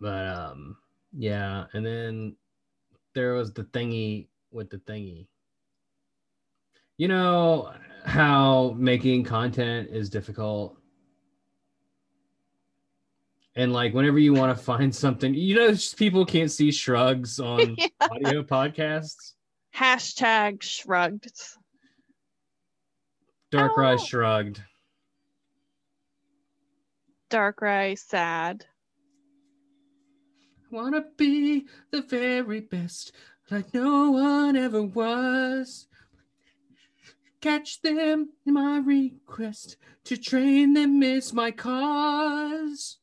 But um, yeah, and then there was the thingy with the thingy. You know how making content is difficult. And like whenever you want to find something, you know, just people can't see shrugs on Yeah. audio podcasts. Hashtag shrugged. Dark Rise Oh. shrugged. Dark Rise sad. Wanna be the very best, like no one ever was. Catch them in my request to train them is my cause.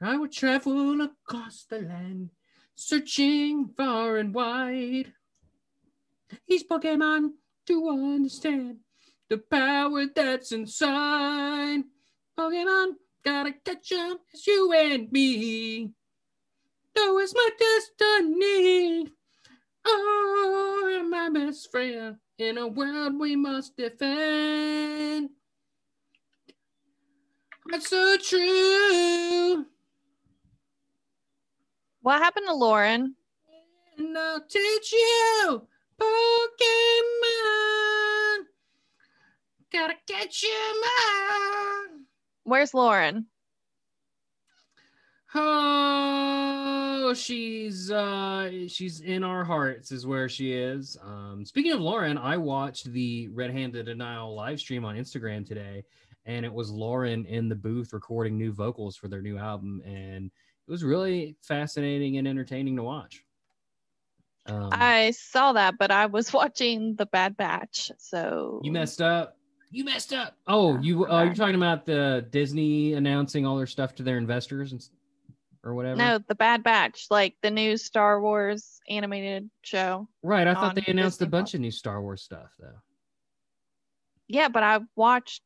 I would travel across the land, searching far and wide. These Pokemon to understand the power that's inside. Pokemon, gotta catch 'em, it's you and me. No, it's my destiny. Oh, you're my best friend in a world we must defend. That's so true. What happened to Lauren? And I'll teach you Pokemon. Gotta catch 'em all. Where's Lauren? Oh, she's uh she's in our hearts is where she is. Um speaking of Lauren, I watched the Red Handed Denial live stream on Instagram today and it was Lauren in the booth recording new vocals for their new album and it was really fascinating and entertaining to watch. Um, I saw that, but I was watching The Bad Batch. So you messed up. You messed up. Oh, you uh, you're talking about the Disney announcing all their stuff to their investors and or whatever. No, The Bad Batch, like the new Star Wars animated show. Right, I thought they announced a bunch Plus. of new Star Wars stuff though. Yeah, but I watched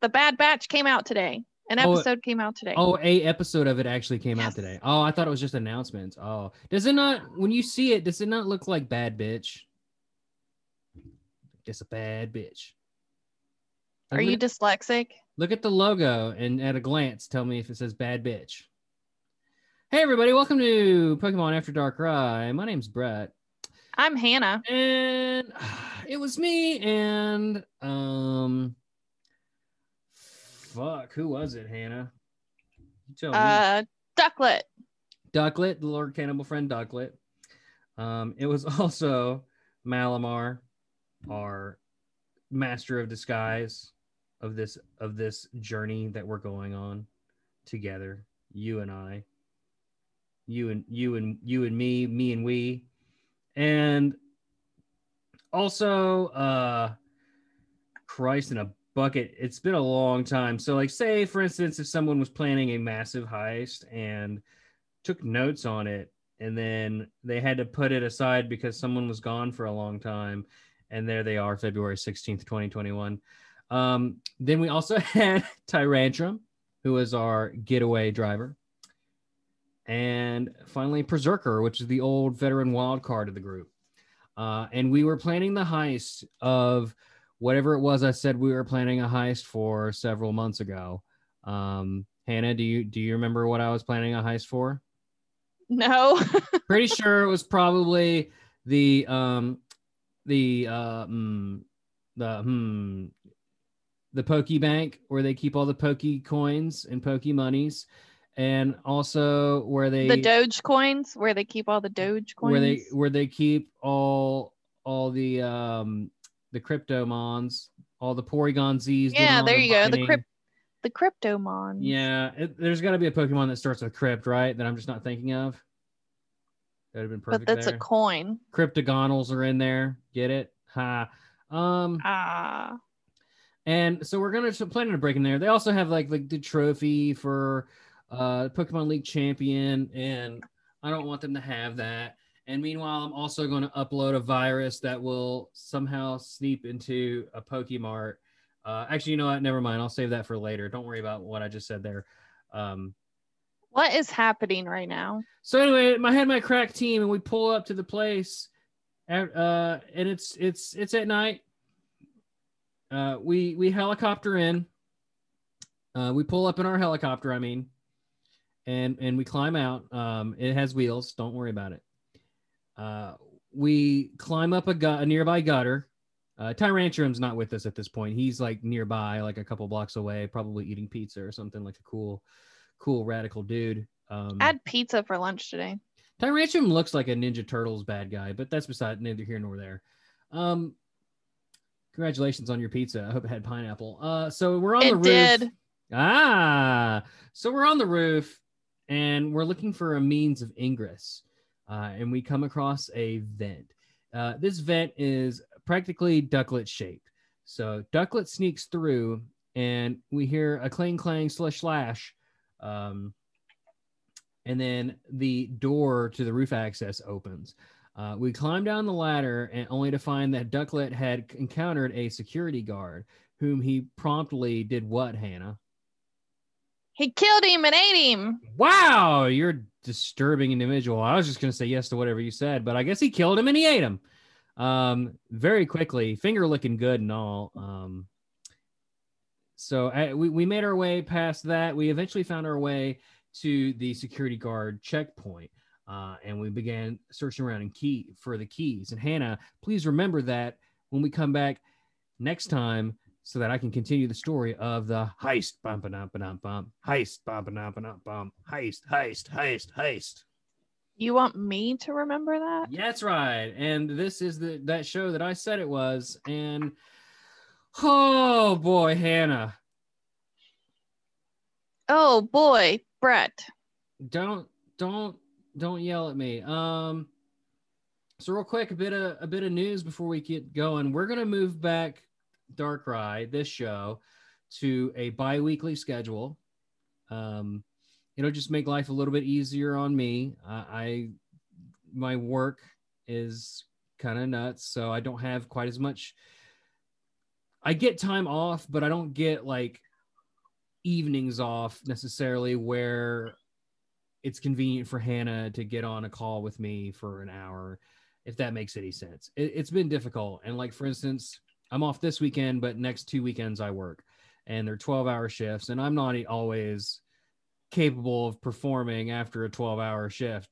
The Bad Batch came out today. An Oh, episode came out today. Oh, a episode of it actually came out today. Oh, I thought it was just announcements. Oh, does it not? When you see it, does it not look like bad bitch? Just a bad bitch. Are you dyslexic? look at the logo and at a glance, tell me if it says bad bitch. Hey everybody, welcome to Pokemon After Darkrai. My name's Bret, I'm Hannah. and it was me and um, fuck, who was it, Hannah? You tell me. Uh, Ducklett. Ducklett, the Lord Cannibal friend Ducklett. Um, it was also Malamar, our master of disguise of this of this journey that we're going on together, you and I. You and you and you and me, me and we. And also uh Christ in a bucket. It's been a long time. So like say for instance if someone was planning a massive heist and took notes on it and then they had to put it aside because someone was gone for a long time and there they are february 16th 2021 um, then we also had tyrantrum who is our getaway driver and finally perrserker which is the old veteran wild card of the group. Uh, and we were planning the heist of whatever it was i said we were planning a heist for several months ago. Um, hannah do you do you remember what i was planning a heist for? No. pretty sure it was probably the um the uh mm, the hmm the pokey bank where they keep all the pokey coins and pokey monies and also where they the Doge coins, where they keep all the Doge coins. where they where they keep all all the um the cryptomons all the porygon z's yeah, there you go. The mining. crypt, the Cryptomon. yeah it, there's got to be a pokemon that starts with crypt right that i'm just not thinking of that would have been perfect but that's there. a coin. cryptogonals are in there. Get it? Ha. Um, Ah, and so we're gonna so planning to break in there. They also have like like the trophy for uh Pokemon League champion, and I don't want them to have that. And meanwhile, I'm also going to upload a virus that will somehow sneak into a Pokemart. Uh, actually, you know what? Never mind. I'll save that for later. Don't worry about what I just said there. Um, what is happening right now? so anyway, I had my crack team, and we pull up to the place, at, uh, and it's it's it's at night. Uh, we we helicopter in. Uh, we pull up in our helicopter. I mean, and and we climb out. Um, it has wheels. Don't worry about it. Uh, we climb up a, gu- a nearby gutter. Uh, Tyrantrum's not with us at this point. He's like nearby, like a couple blocks away, probably eating pizza or something like a cool, cool radical dude. Um, I had pizza for lunch today. Tyrantrum looks like a Ninja Turtles bad guy, but that's beside neither here nor there. Um, congratulations on your pizza. I hope it had pineapple. Uh, so we're on It the roof. did. Ah, so we're on the roof and we're looking for a means of ingress. Uh, and we come across a vent. Uh, this vent is practically ducklett shaped. So ducklett sneaks through and we hear a clang clang slash slash. Um, and then the door to the roof access opens. Uh, we climb down the ladder and only to find that Ducklett had encountered a security guard whom he promptly did what, Hannah? He killed him and ate him. Wow, you're a disturbing individual. I was just to say yes to whatever you said, but I guess he killed him and he ate him. Um, very quickly, finger looking good and all. Um, so uh, we, we made our way past that. We eventually found our way to the security guard checkpoint. Uh, and we began searching around and key for the keys. And Hannah, please remember that when we come back next time, so that I can continue the story of the heist, bump bump bump bump, heist, bump bump bump bump, heist, heist, heist, heist. You want me to remember that? Yeah, that's right. And this is the that show that I said it was. And oh boy, Hannah, Oh boy, Bret. don't don't don't yell at me. Um, so real quick, a bit of a bit of news before we get going. We're gonna move back Darkrai this show to a bi-weekly schedule. Um, it'll just make life a little bit easier on me. I, I my work is kind of nuts, so I don't have quite as much. I get time off, but I don't get like evenings off necessarily where it's convenient for Hannah to get on a call with me for an hour, if that makes any sense. It, it's been difficult. And like, for instance, I'm off this weekend, but next two weekends I work and they're 12 hour shifts. And I'm not always capable of performing after a 12 hour shift.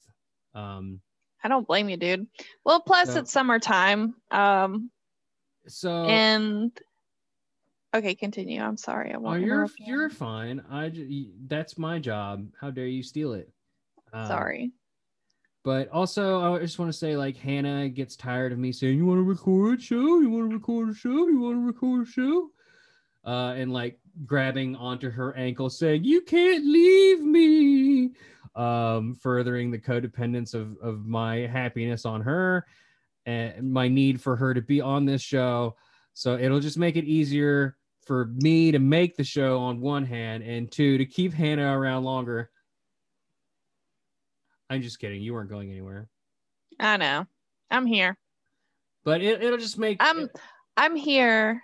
Um, I don't blame you, dude. Well, plus So- it's summertime. Um, so and okay, continue. I'm sorry. I oh, won't you're, you. you're fine. I, that's my job. How dare you steal it? Um, sorry. But also, I just want to say, like, Hannah gets tired of me saying, "You want to record a show? You want to record a show? You want to record a show?" Uh, and like grabbing onto her ankle, saying, "You can't leave me," um, furthering the codependence of of my happiness on her and my need for her to be on this show. So it'll just make it easier for me to make the show on one hand, and two to keep Hannah around longer. I'm just kidding. You weren't going anywhere. I know. I'm here. But it, it'll just make I'm I'm here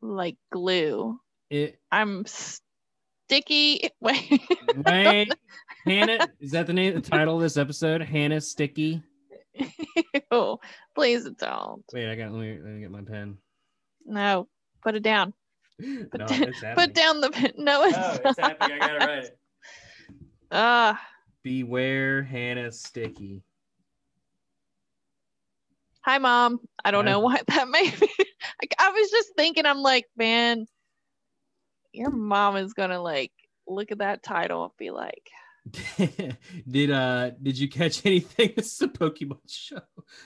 like glue. it, I'm sticky. Wait. Wait, Hannah, is that the name, the title of this episode? Hannah Sticky. Ew. Please don't. Wait, I got. Let me, let me get my pen. No. Put it down. no, Put, it's put down the pen. No, it's, Oh, it's happening. I got it right. Ah, Beware Hannah Sticky. hi, mom. I don't Hi. know why that made me. Like, I was just thinking, I'm like, man, your mom is gonna like look at that title and be like, did uh did you catch anything? This is a Pokemon show.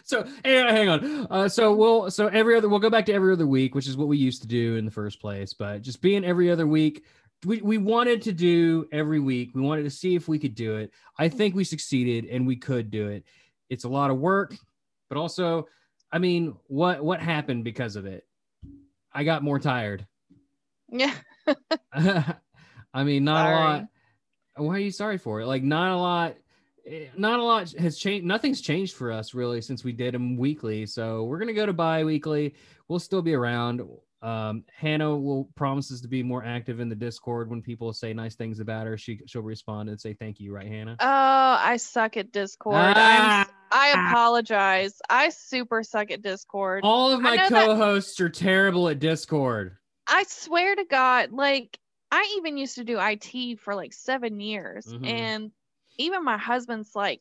So hang on, hang on. Uh, so we'll so every other we'll go back to every other week, which is what we used to do in the first place. But just being every other week, we we wanted to do every week. We wanted to see if we could do it. I think we succeeded, and we could do it. It's a lot of work, but also, I mean, what what happened because of it? I got more tired. yeah, I mean, not Sorry. a lot. Why are you sorry for it? Like, not a lot. Not a lot has changed. Nothing's changed for us really since we did them weekly. So we're gonna go to bi-weekly. We'll still be around. Um, Hannah will promises to be more active in the Discord when people say nice things about her. She she'll respond and say thank you, right, Hannah? oh, I suck at Discord. Ah! I apologize. I super suck at Discord. All of my co-hosts are terrible at Discord. I swear to God, like I even used to do IT for like seven years, Mhm. and even my husband's like,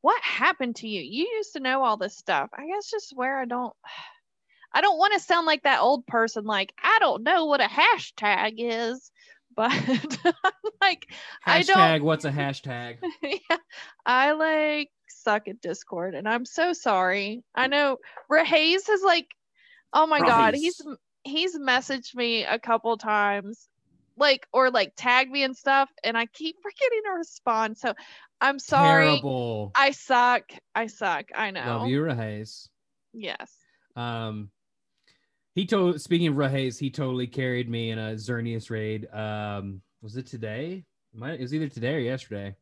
"What happened to you? You used to know all this stuff." I guess just where I don't, I don't want to sound like that old person. Like I don't know what a hashtag is, but like I don't- what's a hashtag? yeah, I like suck at Discord, and I'm so sorry. I know Rahaze has like, oh my god, he's he's messaged me a couple times, like or like tag me and stuff, and I keep forgetting to respond. So I'm sorry. Terrible. I suck. I suck. I know. Love you, Rahaze. Yes. Um, he told. Speaking of Rahaze, he totally carried me in a Xerneas raid. Um, was it today? Might it was either today or yesterday.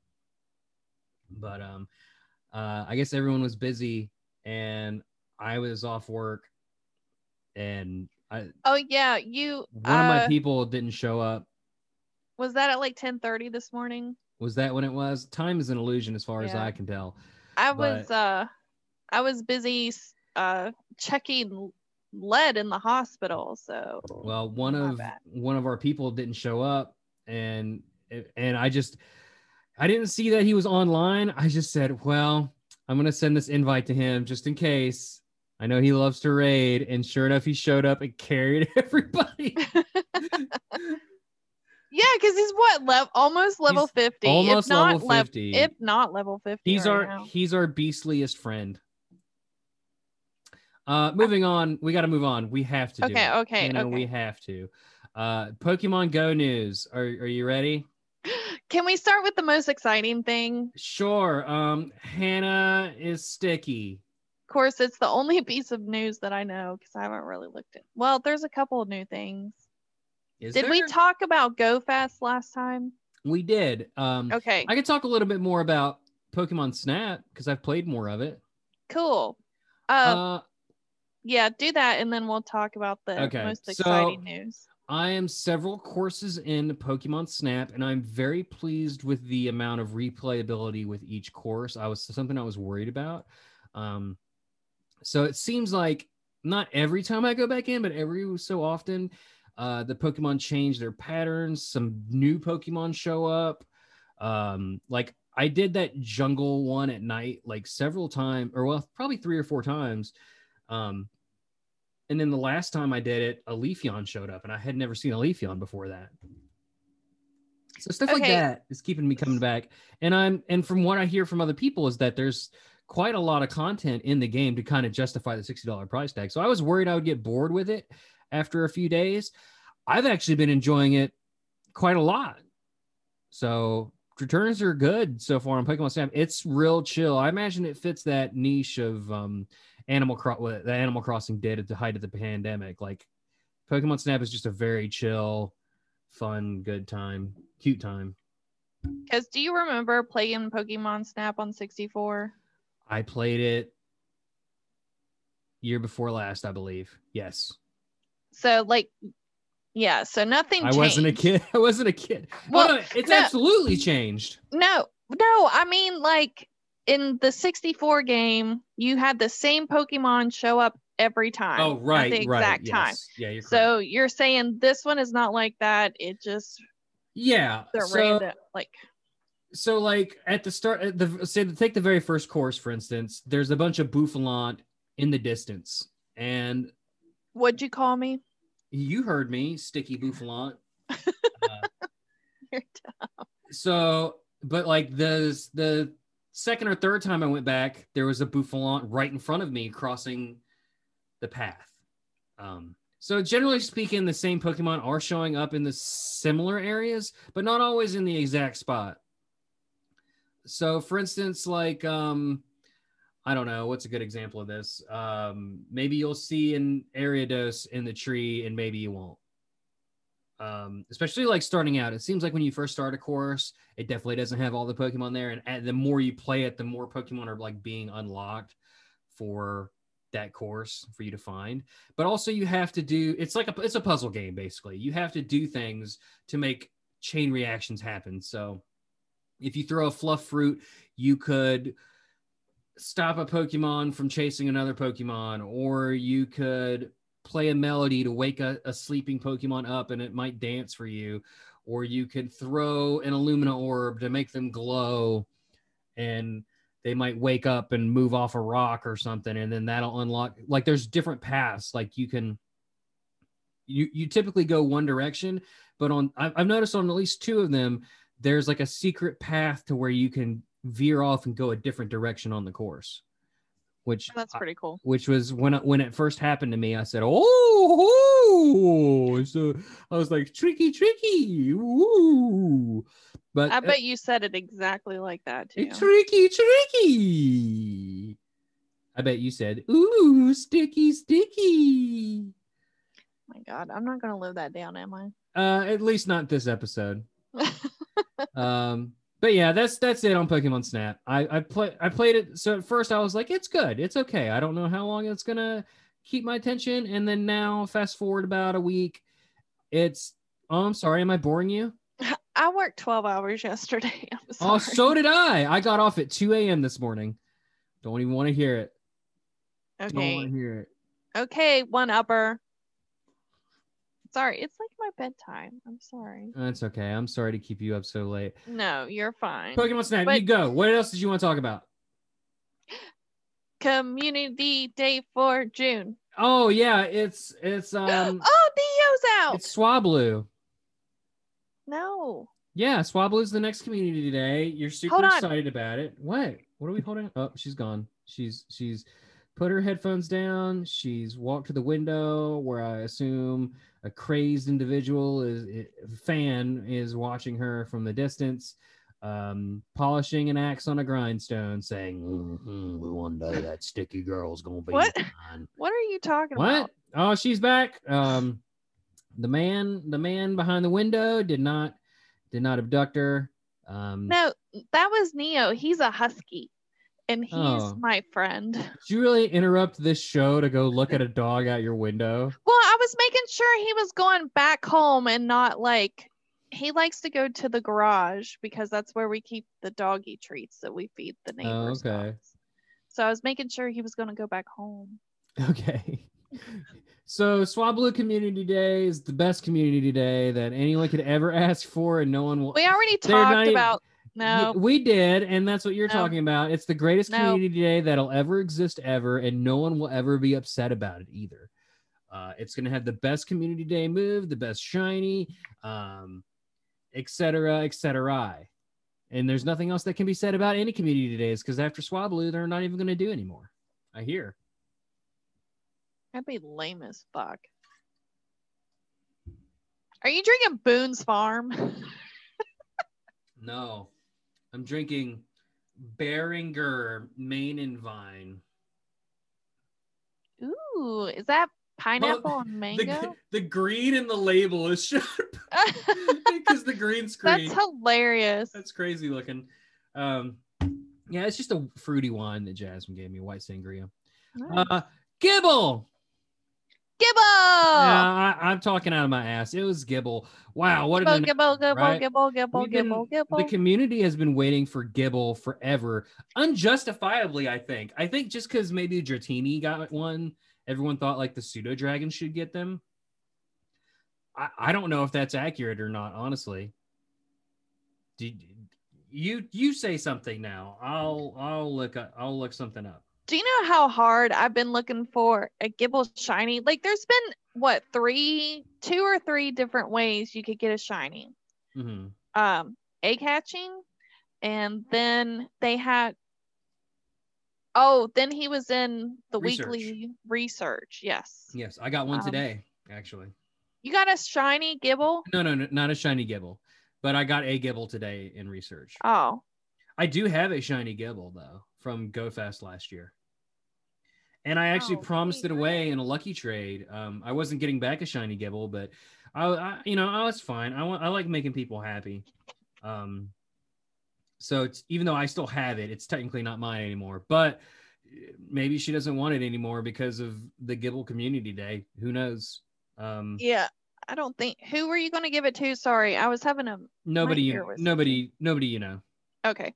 But um, uh, I guess everyone was busy and I was off work, and I Oh yeah, you. one of my uh, people didn't show up. was that at like 10:30 this morning? Was that when it was? Time is an illusion, as far as I can tell. I But- was uh I was busy uh checking lead in the hospital, so Well, one of bad. one of our people didn't show up, and and I just I didn't see that he was online. I just said, well, I'm gonna send this invite to him just in case. I know he loves to raid, and sure enough, he showed up and carried everybody. Yeah, because he's what level almost level He's 50. almost if not level lev- 50. if not level 50. He's right our now. he's our beastliest friend. Uh, moving on, we got to move on. We have to. do Okay, it. okay, You know, okay. we have to. Uh, Pokemon Go news. Are are you ready? Can we start with the most exciting thing? Sure. Um, Hannah is sticky. Of course, it's the only piece of news that I know because I haven't really looked at. Well, there's a couple of new things. Is Did we talk about Go Fest last time? We did. Um, Okay, I could talk a little bit more about Pokemon Snap because I've played more of it. cool. Uh, Uh, yeah, do that, and then we'll talk about the Okay, most so- exciting news. I am several courses in Pokemon Snap, and I'm very pleased with the amount of replayability with each course. I was something I was worried about. Um, so it seems like not every time I go back in, but every so often, uh, the Pokemon change their patterns. Some new Pokemon show up. Um, like I did that jungle one at night like several times, or well, probably three or four times. Um, and then the last time I did it, a Leafeon showed up, and I had never seen a Leafeon before that. So stuff like that is keeping me coming back. And I'm and from what I hear from other people is that there's quite a lot of content in the game to kind of justify the $60 price tag. So I was worried I would get bored with it after a few days. I've actually been enjoying it quite a lot. So returns are good so far on Pokemon Snap. It's real chill. I imagine it fits that niche of um Animal Cro- the Animal Crossing did at the height of the pandemic. Like Pokemon Snap is just a very chill, fun, good time, cute time. Because do you remember playing Pokemon Snap on 64? I played it year before last, I believe. Yes. So like, yeah. So nothing. I wasn't a kid. I wasn't a kid. Well, Well, no, it's no. absolutely changed. No, no. I mean, like in the 64 game, you had the same Pokemon show up every time. Oh, right, the right. exact time. yes. Yeah, you're correct. So you're saying this one is not like that. It just yeah. they're so, random. Like, so like at the start at the say take the very first course for instance there's a bunch of bouffalant in the distance and what'd you call me? you heard me sticky bouffalant uh, You're dumb. so but like the the second or third time i went back there was a bouffalant right in front of me crossing the path. Um so generally speaking the same pokemon are showing up in the similar areas but not always in the exact spot. So for instance like um i don't know what's a good example of this? Um maybe you'll see an ariados in the tree and maybe you won't um especially like starting out it seems like when you first start a course it definitely doesn't have all the pokemon there and, and the more you play it the more pokemon are like being unlocked for that course for you to find. But also you have to do it's like a it's a puzzle game basically. You have to do things to make chain reactions happen. So if you throw a fluff fruit, you could stop a Pokemon from chasing another Pokemon, or you could play a melody to wake a, a sleeping Pokemon up and it might dance for you. Or you can throw an Illumina orb to make them glow and they might wake up and move off a rock or something and then that'll unlock like there's different paths like you can you you typically go one direction but on I've noticed on at least two of them there's like a secret path to where you can veer off and go a different direction on the course which That's pretty cool. which was when it, when it first happened to me. I said, "Oh!" So I was like, "Tricky, tricky!" Ooh. But I uh, bet you said it exactly like that too. tricky, tricky. I bet you said, "Ooh, sticky, sticky." my God, I'm not gonna live that down, am I? Uh, at least not this episode. um, but yeah, that's that's it on Pokemon Snap. I I play I played it. So at first I was like, it's good, it's okay. I don't know how long it's gonna keep my attention, and then now fast forward about a week, it's. Oh, I'm sorry. Am I boring you? I worked 12 hours yesterday. Oh, so did I. I got off at 2 a.m. this morning. Don't even want to hear it. Okay. Don't want to hear it. Okay, one upper. Sorry, it's like my bedtime. I'm sorry. That's okay. I'm sorry to keep you up so late. No, you're fine. Pokemon Snap, But- you go. What else did you want to talk about? Community Day for June. Oh yeah, it's it's um oh, Dio's out. it's Swablu. no. Yeah, Swablu's the next community today. You're super excited about it. What? What are we holding? Oh, she's gone. She's she's put her headphones down. She's walked to the window where I assume a crazed individual is fan is watching her from the distance, um, polishing an axe on a grindstone, saying, "Mhm, "One day that sticky girl's gonna be What? mine." What are you talking What? about? Oh, she's back. Um, the man, the man behind the window did not, did not abduct her. Um, No, that was Neo. He's a husky. And he's Oh. my friend. did you really interrupt this show to go look at a dog out your window? Well, I was making sure he was going back home and not like he likes to go to the garage because that's where we keep the doggy treats that we feed the oh, neighbors. Oh, okay. dogs. So I was making sure he was going to go back home. Okay. So Swablu Community Day is the best community day that anyone could ever ask for, and no one will. We already talked about no. we did, and that's what you're No. talking about. It's the greatest No. community day that'll ever exist ever, and no one will ever be upset about it either. Uh, it's going to have the best community day move, the best shiny, um, et cetera, et cetera. And there's nothing else that can be said about any community days because after Swablu, they're not even going to do anymore. I hear. That'd be lame as fuck. Are you drinking Boone's Farm? No, I'm drinking Beringer Main and Vine. Ooh, is that pineapple and The, mango? the green in the label is sharp because the green screen. That's hilarious. That's crazy looking. Um, yeah, it's just a fruity wine that Jasmine gave me, white sangria. Nice. Uh, Gible. Gible! Yeah, I, I'm talking out of my ass. It was Gible. Wow, what Gible, an gible, gible, right? gible, gible, been- gible, gible. the community has been waiting for Gible forever, unjustifiably. I think. I think just because maybe Dratini got one, everyone thought like the pseudo dragon should get them. I, I don't know if that's accurate or not, honestly. Did you you say something now? I'll I'll look up, I'll look something up. Do you know how hard I've been looking for a Gible shiny? Like, there's been what three, two or three different ways you could get a shiny. hmm Um, egg hatching, and then they had. Oh, then he was in the Research. weekly research. Yes. Yes, I got one Um, today, actually. You got a shiny Gible? No, no, no, not a shiny Gible, but I got a Gible today in research. Oh, I do have a shiny Gible though from GoFest last year. And I actually Oh, promised it away in a lucky trade. Um, I wasn't getting back a shiny Gible, but I, I you know, I was fine. I want, I like making people happy. Um, so it's even though I still have it, it's technically not mine anymore. But maybe she doesn't want it anymore because of the Gible Community Day. Who knows? Um, yeah. I don't think. Who were you going to give it to? Sorry, I was having a. nobody, you, was nobody, nobody, you know. Okay.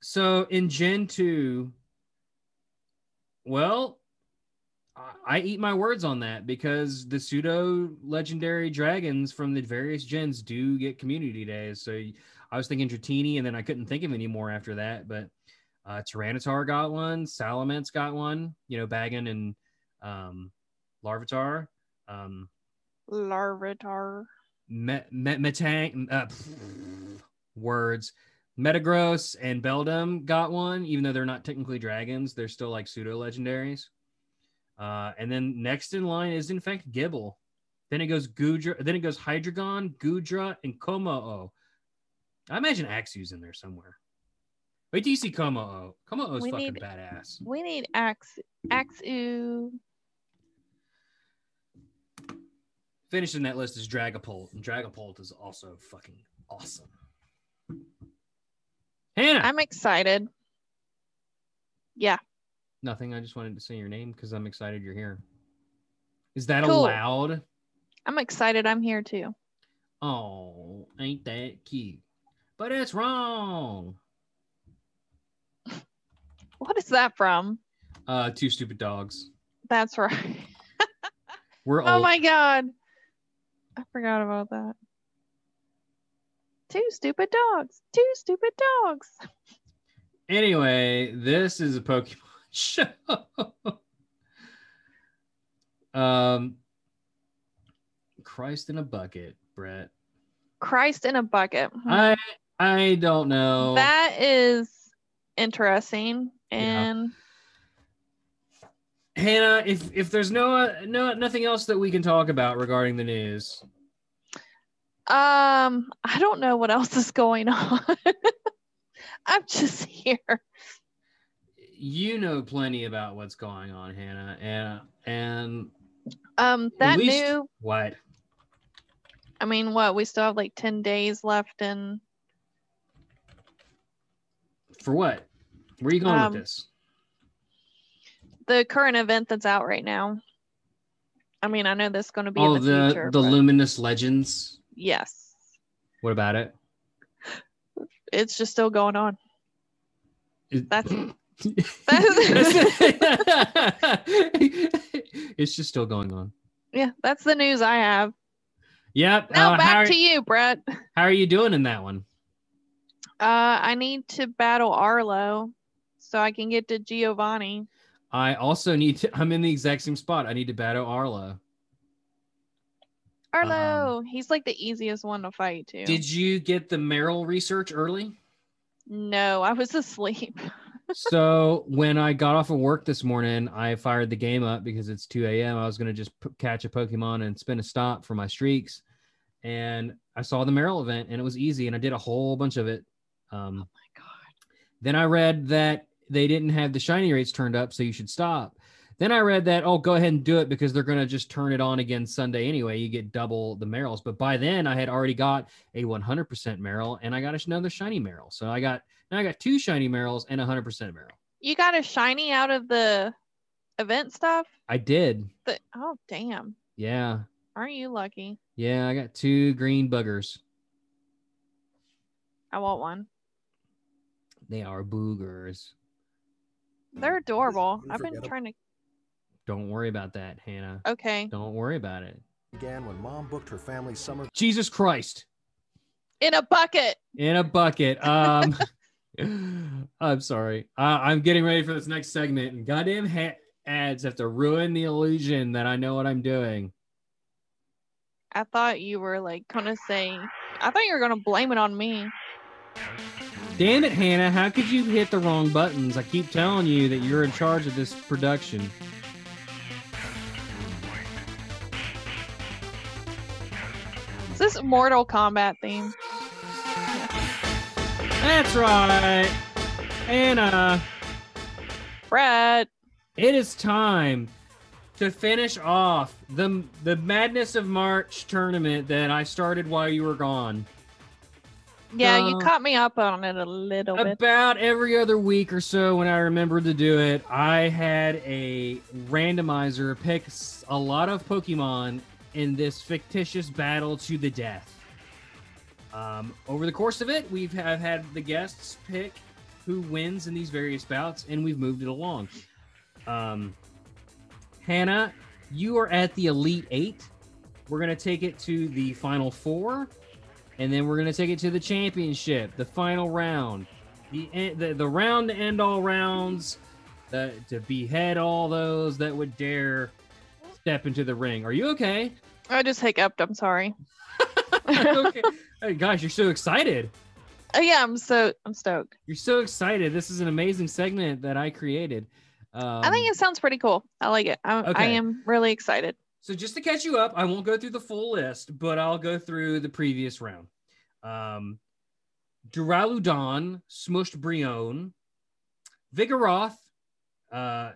So in Gen 2, well, I- eat my words on that because the pseudo legendary dragons from the various gens do get community days. So I was thinking Dratini, and then I couldn't think of any more after that. But uh, Tyranitar got one, Salamence got one. You know, Bagon and um, Larvitar. Um, Larvitar. Met, Met, Metang, uh, words. Metagross and Beldum got one, even though they're not technically dragons, they're still like pseudo legendaries. Uh, and then next in line is in fact Gible. Then it goes Goodra, then it goes Hydreigon, Goodra, and Kommo-o. I imagine Axew's in there somewhere. Wait till you see. Kommo-o is We fucking need- badass. We need Ax Axew. Finishing that list is Dragapult, and Dragapult is also fucking awesome. Hannah, I'm excited. Yeah. nothing. I just wanted to say your name because I'm excited you're here. Is that Cool. allowed? I'm excited I'm here too. Oh, ain't that cute? But it's wrong. What is that from? Uh, two stupid dogs. That's right. We're Oh old. my god. I forgot about that. Two stupid dogs. Two stupid dogs. Anyway, this is a Pokemon show. um, Christ in a bucket, Bret. Christ in a bucket. I I don't know. That is interesting. And Hannah, if if there's no no nothing else that we can talk about regarding the news, um I don't know what else is going on. I'm just here. you know plenty about what's going on, Hannah, and and Um that least- new what I mean what we still have like 10 days left in for what? Where are you going Um, with this? the current event that's out right now. I mean, I know this is going to be Oh, in the, the future. the but Luminous Legends. Yes, What about it? it's just still going on. It- That's- it's just still going on. Yeah, that's the news I have. Yep. Now uh, back are, to you, Bret. how are you doing in that one? Uh, I need to battle Arlo so I can get to Giovanni. I also need to. I'm in the exact same spot. I need to battle Arlo. Arlo, he's like the easiest one to fight too. Um, Did you get the Meryl research early? no, I was asleep. so when I got off of work this morning, I fired the game up because it's 2 a.m. I was gonna just p- catch a Pokemon and spin a stop for my streaks, and I saw the Meryl event and it was easy, and I did a whole bunch of it. Um, Oh my god. then I read that they didn't have the shiny rates turned up, so you should stop. Then I read that, oh, go ahead and do it because they're going to just turn it on again Sunday anyway. You get double the Merrills. But by then, I had already got a 100% Merrill and I got another shiny Merrill. So I got now I got two shiny Merrills and a 100% Merrill. You got a shiny out of the event stuff? I did. The, oh damn. Yeah. Aren't you lucky? Yeah. I got two green buggers. I want one. They are boogers. They're adorable. I've been trying to Don't worry about that, Hannah. Okay. Don't worry about it. began when mom booked her family's summer Jesus Christ. In a bucket. in a bucket. Um, I'm sorry. Uh, I'm getting ready for this next segment, and goddamn ha- ads have to ruin the illusion that I know what I'm doing. I thought you were like gonna say I thought you were gonna blame it on me. Damn it, Hannah! How could you hit the wrong buttons? I keep telling you that you're in charge of this production. This Mortal Kombat theme? That's right, Hannah. Bret. It is time to finish off the the Madness of March tournament that I started while you were gone. Yeah, you Uh, caught me up on it a little bit. About every other week or so, when I remembered to do it, I had a randomizer pick a lot of Pokemon in this fictitious battle to the death. Um, over the course of it, we've have had the guests pick who wins in these various bouts, and we've moved it along. Um, Hannah, you are at the Elite Eight. We're going to take it to the Final Four, and then we're going to take it to the championship, the final round, the the, the round to end all rounds, the, to behead all those that would dare step into the ring. Are you okay? I just hiccuped. I'm sorry. okay. Hey, gosh, you're so excited. Oh yeah, I'm so I'm stoked. You're so excited. This is an amazing segment that I created. Um, I think it sounds pretty cool. I like it. I, I am really excited. So just to catch you up, I won't go through the full list, but I'll go through the previous round. Um, Duraludon, Smushed Brion, Vigoroth, uh,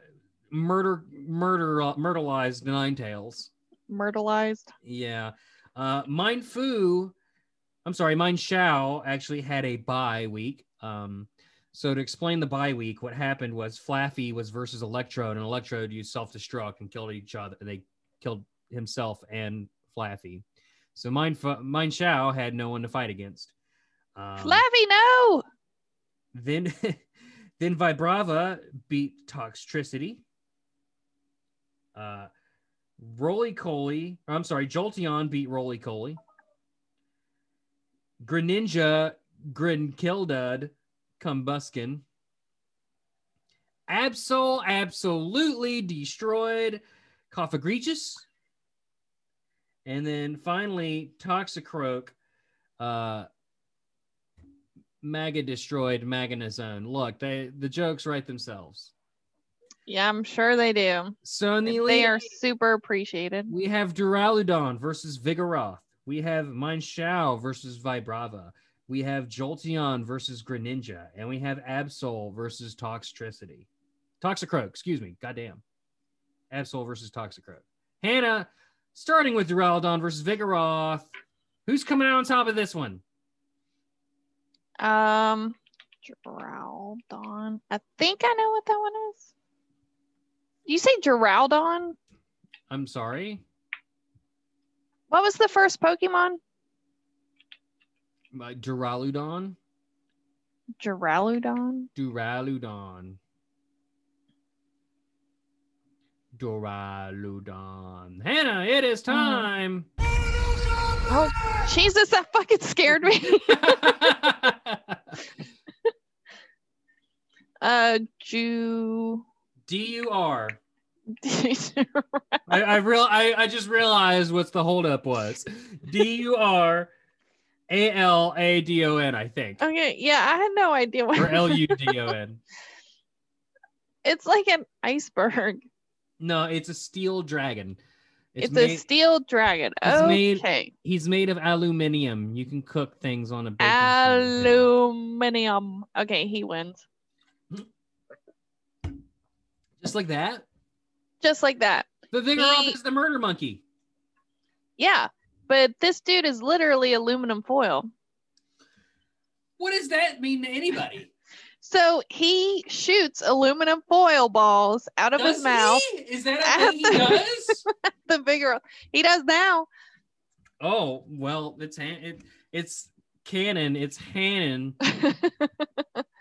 Murder, Murder, uh, Myrtleized Ninetales. Myrtleized. Yeah. Uh, Mienfoo, I'm sorry, Mienshao actually had a bye week. Um, so to explain the bye week, what happened was Flaaffy was versus Electrode, and Electrode used self-destruct and killed each other. They killed himself and Flaaffy. So Mienfoo- Mine Shao had no one to fight against. Um, Flappy, no. then then Vibrava beat Toxtricity. Uh Rolycoly, I'm sorry, Jolteon beat Rolycoly. Greninja Grinkildud Combusken. Absol absolutely destroyed Cofagrigus. And then finally, Toxicroak uh Maga destroyed Maganazone. Look, they the jokes write themselves. Yeah, I'm sure they do. So the They are super appreciated. we have Duraludon versus Vigoroth. We have Mienshao versus Vibrava. We have Jolteon versus Greninja. And we have Absol versus Toxtricity. Toxicroak, excuse me. Goddamn. Absol versus Toxicroak. Hannah, starting with Duraludon versus Vigoroth. Who's coming out on top of this one? Um, Geraldon. I think I know what that one is. You say Geraldon? I'm sorry. What was the first Pokemon? Uh, Duraludon. Geraludon. Duraludon. Duraludon. Hannah, it is time. Oh, Jesus, that fucking scared me. uh, Ju. D U R. I, I real I, I just realized what's the holdup was. D U R A L A D O N, I think. okay, yeah, I had no idea what. Or L U D O N. It's like an iceberg. No, it's a steel dragon. It's, made, a steel dragon. it's made- Okay. he's made of aluminium. You can cook things on a baking. Aluminium. Okay, he wins. Just like that. Just like that. The Vigoroth He- is the murder monkey. Yeah. But this dude is literally aluminum foil. What does that mean to anybody? So he shoots aluminum foil balls out of Does his mouth. he? Is that At a thing he does? The bigger he does now. Oh well, it's it, it's canon. It's Hannon.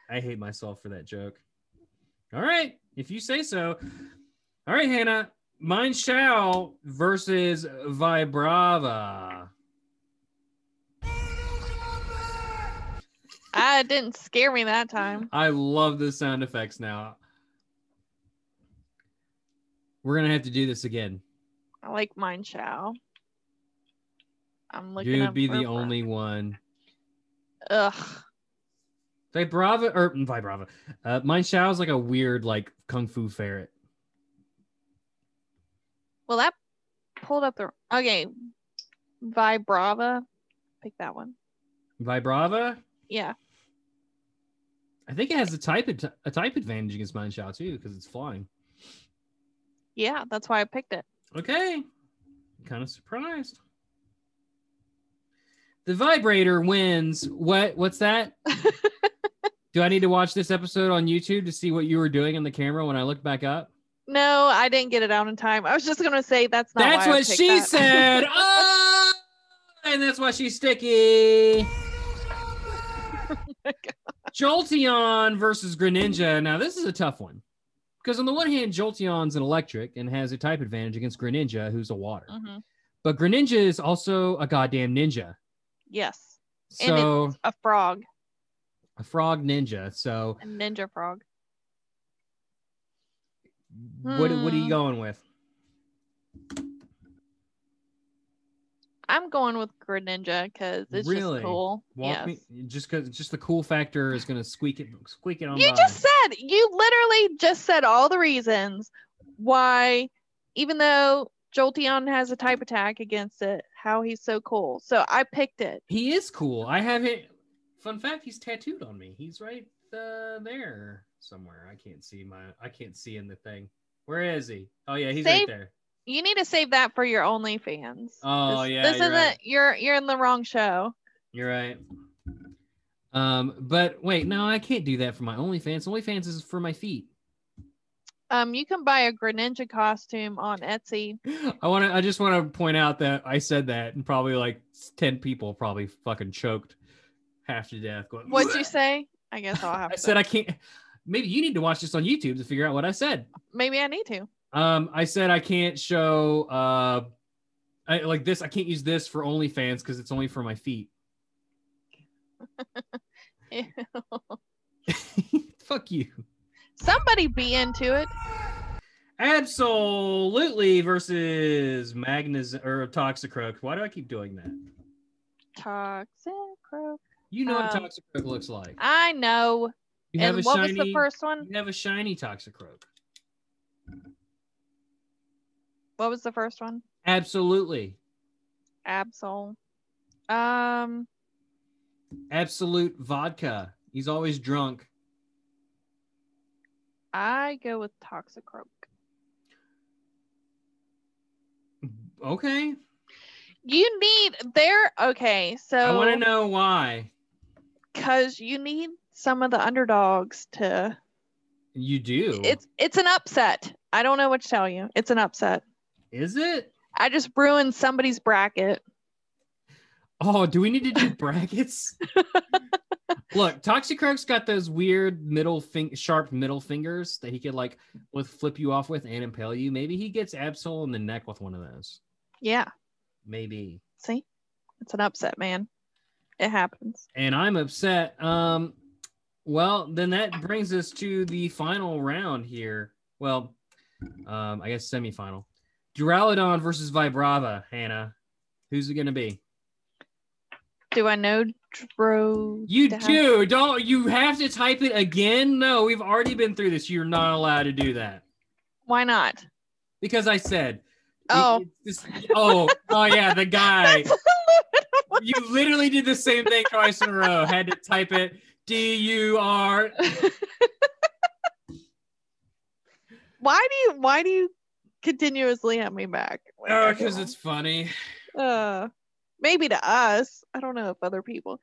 I hate myself for that joke. All right, if you say so. All right, Hannah. Mienshao versus Vibrava. Ah, it didn't scare me that time. I love the sound effects now. We're gonna have to do this again. I like mienshao. I'm looking. You'd be the only one. Ugh. Vibrava or Vibrava. Uh, Mienshao is like a weird, like kung fu ferret. Well, that pulled up the okay. Vibrava. Pick that one. Vibrava. Yeah. I think it has a type ad- a type advantage against Mienshao too because it's flying. Yeah, that's why I picked it. Okay, kind of surprised. The vibrator wins. What? What's that? Do I need to watch this episode on YouTube to see what you were doing in the camera when I looked back up? No, I didn't get it out in time. I was just gonna say that's not. that's what she that. said. oh, and that's why she's sticky. Jolteon versus Greninja. Now this is a tough one. Because on the one hand, Jolteon's an electric and has a type advantage against Greninja, who's a water. hmm But Greninja is also a goddamn ninja. Yes. And So it's a frog, a frog ninja. So a ninja frog. what what are you Hmm. going with? I'm going with Greninja because it's Really? just cool. Walk yes. me just because just the cool factor is gonna squeak it squeak it on You by. just said you literally just said all the reasons why, even though Jolteon has a type attack against it, how he's so cool. So I picked it. he is cool. I have it. Fun fact: he's tattooed on me. He's right uh, there somewhere. I can't see my. I can't see in the thing. Where is he? Oh yeah, he's right there. You need to save that for your OnlyFans. Oh, This- yeah, This you're isn't. right. You're you're in the wrong show. You're right. Um, but wait, no, I can't do that for my OnlyFans. OnlyFans is for my feet. Um, you can buy a Greninja costume on Etsy. I want to. I just want to point out that I said that, and probably like ten people probably fucking choked half to death. Going, What'd you say? I guess I'll have I said I can't. Maybe you need to watch this on YouTube to figure out what I said. Maybe I need to. Um, I said I can't show uh, I like this. I can't use this for OnlyFans because it's only for my feet. Fuck you. Somebody be into it. Absolutely versus Magnus or Toxicroak. Why do I keep doing that? Toxic croak. You know what Um, Toxicroak looks like. I know. You have and a what shiny. was the first one? You have a shiny Toxicroak. What was the first one? Absolutely. Absol. Um, Absolut vodka. He's always drunk. I go with Toxicroak. Okay. You need there. Okay, so I want to know why. Because you need some of the underdogs to. You do. It's it's an upset. I don't know what to tell you. It's an upset. Is it? I just ruined somebody's bracket. Oh, do we need to do brackets? Look, Toxicroak's got those weird middle fing- sharp middle fingers that he could like with flip you off with and impale you. Maybe he gets Absol in the neck with one of those. Yeah. Maybe. See, it's an upset, man. It happens. And I'm upset. Um well, then that brings us to the final round here. Well, um, I guess semifinal. Duraludon versus Vibrava, Hannah. Who's it gonna be? Do I know Dro? You do. Don't you have to type it again? No, we've already been through this. You're not allowed to do that. Why not? Because I said. Oh. It- just- oh, oh yeah, the guy. That's a little bit You literally did the same thing twice in a row. Had to type it D U R. why do you why do you continuously have me back? Oh, because it's funny. uh maybe to us. I don't know if other people.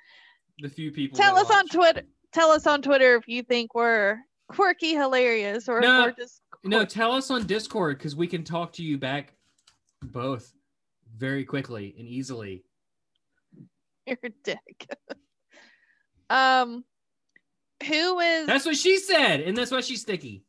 The few people. Tell us on. Twitter. Tell us on Twitter if you think we're quirky, hilarious, or No, if we're just No, tell us on Discord because we can talk to you back both very quickly and easily. You're a dick. um, who is That's what she said, and that's why she's sticky.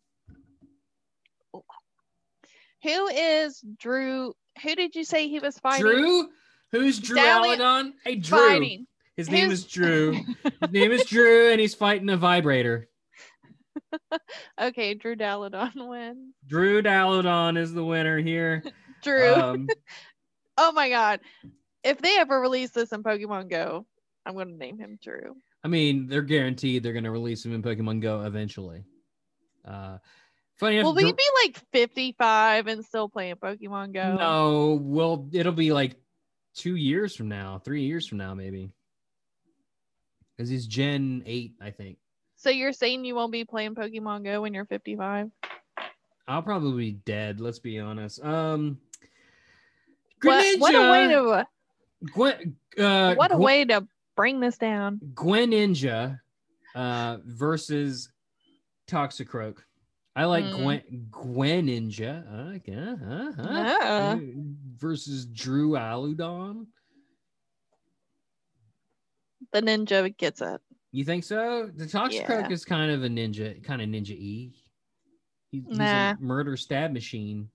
who is Drew? Who did you say he was fighting? Drew? Who's Drew Stallion- Aladon? Hey, Drew. Fighting. His name Who's- is Drew. His name is Drew, and he's fighting a vibrator. Okay, Drew Daladon wins. Drew Daladon is the winner here. Drew. Um, oh my god. If they ever release this in Pokemon Go, I'm gonna name him Drew. I mean, they're guaranteed they're going to release him in Pokemon Go eventually. Uh, funny enough, Will we Dr- be like 55 and still playing Pokemon Go? No, well, it'll be like two years from now, three years from now, maybe. Because he's Gen 8, I think. So you're saying you won't be playing Pokemon Go when you're 55? I'll probably be dead, let's be honest. Um, What, what a way to Gwen, uh, what a Gwen- way to bring this down. Gwen Ninja uh, versus Toxicroak. I like Hmm. Gwen Gwen Ninja. Okay, uh, uh, versus Drew Aludon. the ninja gets it. You think so? The Toxicroak Yeah. is kind of a ninja, kind of ninja e. He's, he's Nah. a murder stab machine.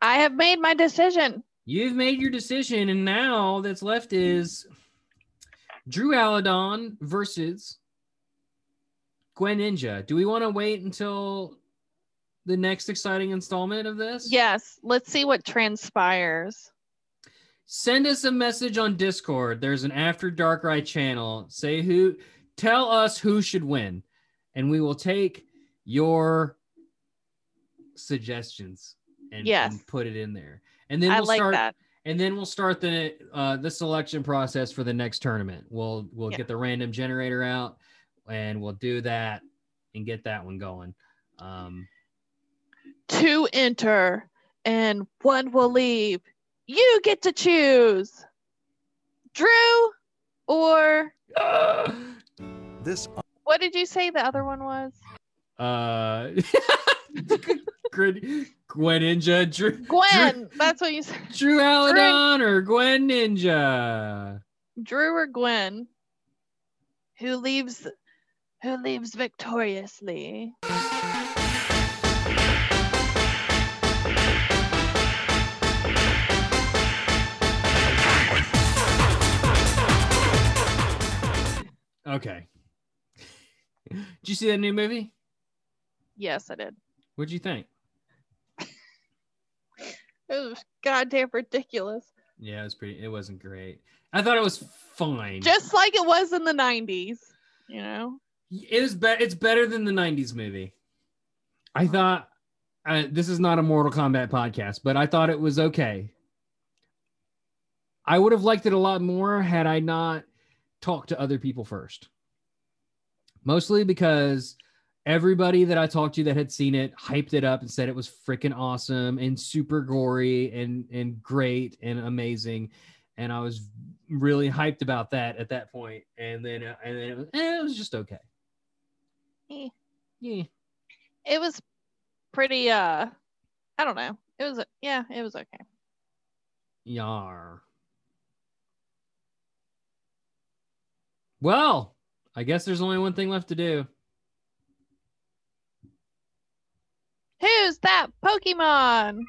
I have made my decision. You've made your decision, and now all that's left is Drew Aladon versus Gwen Ninja. Do we want to wait until the next exciting installment of this? Yes, let's see what transpires. Send us a message on Discord. There's an After Darkrai channel. Say who, tell us who should win, and we will take your suggestions and, Yes. and put it in there. And then we'll like start that. and then we'll start the uh, the selection process for the next tournament. We'll we'll Yeah. get the random generator out, and we'll do that and get that one going. Um, Two enter and one will leave. You get to choose. Drew or This what did you say the other one was? uh, Gwen Gwen Ninja, Drew, Gwen. That's what you said. Drew Aladon, or Gwen Ninja. Drew or Gwen? Who leaves who leaves victoriously? Okay. Did you see that new movie? Yes, I did. What'd you think? It was goddamn ridiculous. Yeah, it was pretty. It wasn't great. I thought it was fine. Just like it was in the 90s, you know? It is be- It's better than the '90s movie. I thought uh, this is not a Mortal Kombat podcast, but I thought it was okay. I would have liked it a lot more had I not talked to other people first. Mostly because everybody that I talked to that had seen it hyped it up and said it was freaking awesome and super gory and and great and amazing, and I was really hyped about that at that point. And then uh, and then it was, eh, it was just okay. Eh. Yeah. It was pretty uh I don't know. It was yeah, it was okay. Yar. Well, I guess there's only one thing left to do. Who's that Pokemon?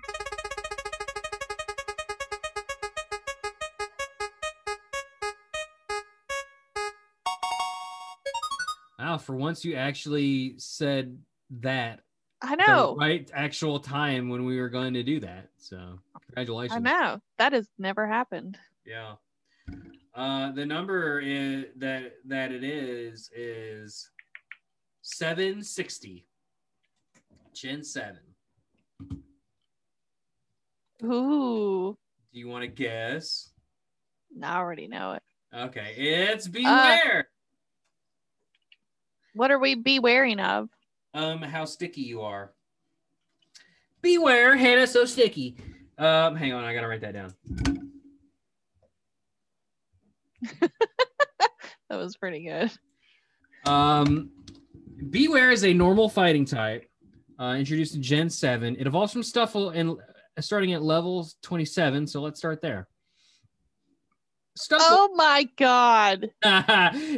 Wow, for once you actually said that I know. right actual time when we were going to do that. So congratulations. I know. That has never happened. Yeah. Uh, the number is, that that it is is 760. Gen 7. Ooh. Do you want to guess? I already know it. Okay, it's Bewear. What are we be wearing of? um, how sticky you are. Bewear, Hannah, so sticky. Um, hang on, I gotta write that down. That was pretty good. Um, Bewear is a normal fighting type, uh, introduced in Gen 7. It evolves from Stufful and starting at levels 27. So let's start there. Stufful Oh my god.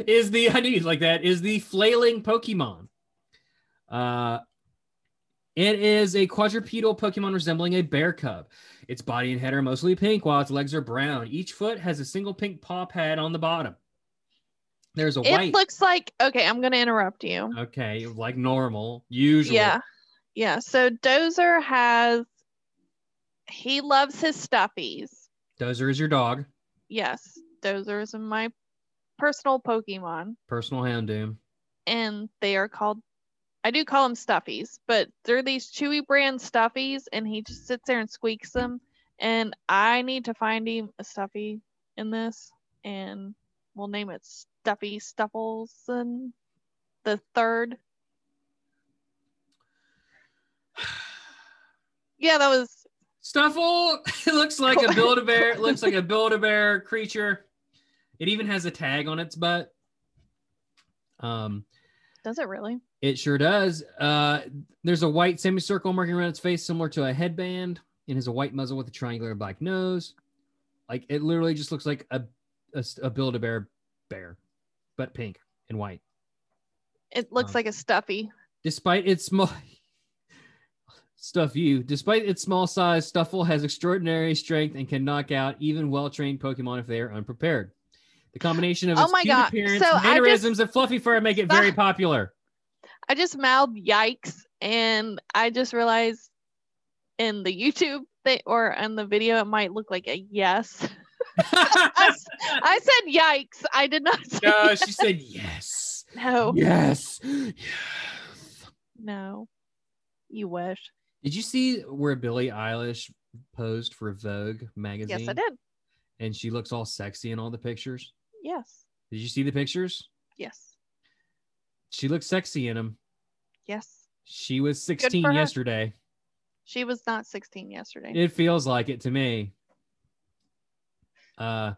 is the I knew you'd like that is the flailing Pokemon. Uh, it is a quadrupedal Pokemon resembling a bear cub. Its body and head are mostly pink, while its legs are brown. Each foot has a single pink paw pad on the bottom. There's a It white. looks like okay, I'm gonna interrupt you. okay, like normal, usual. Yeah. Yeah. So Dozer has he loves his stuffies. Dozer is your dog, Yes. Dozer is my personal Pokemon. personal Houndoom. And they are called I do call them stuffies, but they're these chewy brand stuffies and he just sits there and squeaks them. And I need to find him a stuffy in this and we'll name it Stuffy Stuffles and the third. Yeah, that was Stufful it looks like a Build-A-Bear. It looks like a Build-A-Bear creature. It even has a tag on its butt. Um, does it really? it sure does. Uh, there's a white semicircle marking around its face, similar to a headband. It has a white muzzle with a triangular black nose. Like it literally just looks like a a, a Build-A-Bear bear, but pink and white. It looks Um, like a stuffy. Despite its small stuff you, despite its small size, Stufful has extraordinary strength and can knock out even well-trained Pokemon if they are unprepared. The combination of Oh its my cute God. appearance, So I just- mannerisms, and fluffy fur make it very popular. I just mouthed yikes, and I just realized in the YouTube thing or in the video it might look like a yes. I said yikes. I did not say no, yes. she said yes. no. Yes. Yes. No. You wish. Did you see where Billie Eilish posed for Vogue magazine? Yes, I did. And she looks all sexy in all the pictures. Yes. Did you see the pictures? Yes. She looks sexy in them. Yes. She was 16 yesterday. She was not 16 yesterday. It feels like it to me. Uh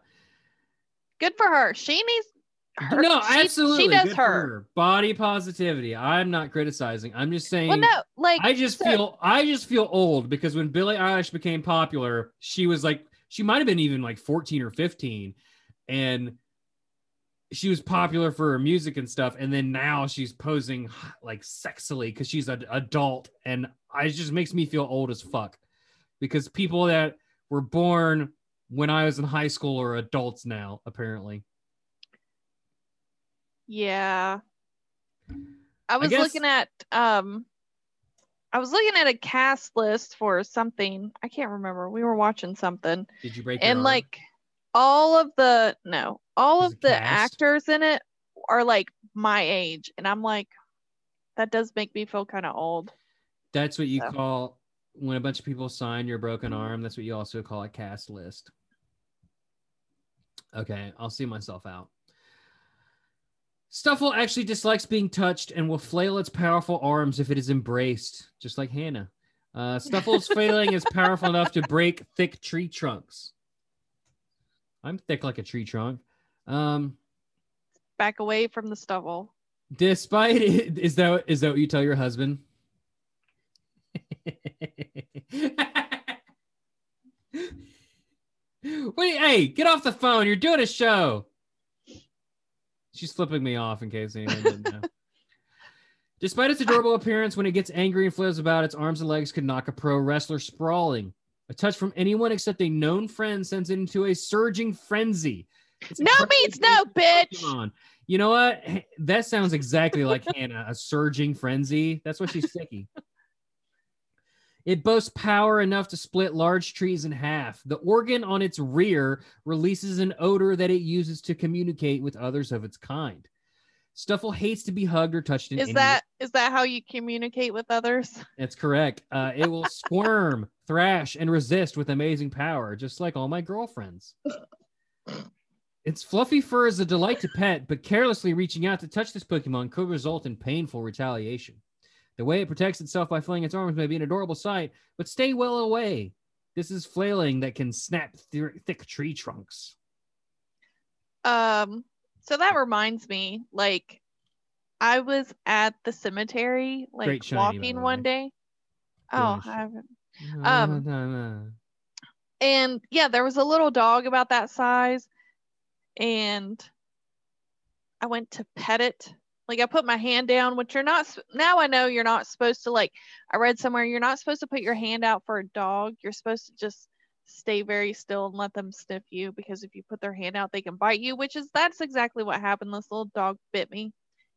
Good for her. She needs her. no, she, absolutely. She does good for her. Body positivity. I'm not criticizing. I'm just saying Well, no, like I just so- feel I just feel old because when Billie Eilish became popular, she was like she might have been even like 14 or 15 and she was popular for her music and stuff and then now she's posing like sexily because she's an adult and I, it just makes me feel old as fuck because people that were born when I was in high school are adults now apparently. Yeah. I was guess- looking at um I was looking at a cast list for something. I can't remember. We were watching something. Did you break And like all of the no, all of the cast? actors in it are like my age and I'm like that does make me feel kind of old. That's what you So. call when a bunch of people sign your broken arm. That's what you also call a cast list. Okay, I'll see myself out. Stufful actually dislikes being touched and will flail its powerful arms if it is embraced, just like Hannah. Uh, Stufful's flailing is powerful enough to break thick tree trunks. I'm thick like a tree trunk. Um, Back away from the stubble. Despite it, is that is that what you tell your husband? Wait, hey, get off the phone. You're doing a show. She's flipping me off in case anyone didn't know. Despite its adorable appearance, when it gets angry and flails about, its arms and legs could knock a pro wrestler sprawling. A touch from anyone except a known friend sends it into a surging frenzy. It's No means no, bitch. Pokemon. You know what? That sounds exactly like Hannah, a surging frenzy. That's why she's sticky. It boasts power enough to split large trees in half. The organ on its rear releases an odor that it uses to communicate with others of its kind. Stufful hates to be hugged or touched in Is any that is that how you communicate with others? That's correct. Uh, it will squirm, thrash, and resist with amazing power, just like all my girlfriends. Its fluffy fur is a delight to pet, but carelessly reaching out to touch this Pokemon could result in painful retaliation. The way it protects itself by flailing its arms may be an adorable sight, but stay well away. This is flailing that can snap th- thick tree trunks. Um, so that reminds me, like, I was at the cemetery, like shiny, walking one day. Oh, I haven't. Um, Um, And yeah, there was a little dog about that size, and I went to pet it. Like I put my hand down, which you're not. Now I know you're not supposed to. Like I read somewhere, you're not supposed to put your hand out for a dog. You're supposed to just stay very still and let them sniff you because if you put their hand out, they can bite you. Which is that's exactly what happened. This little dog bit me,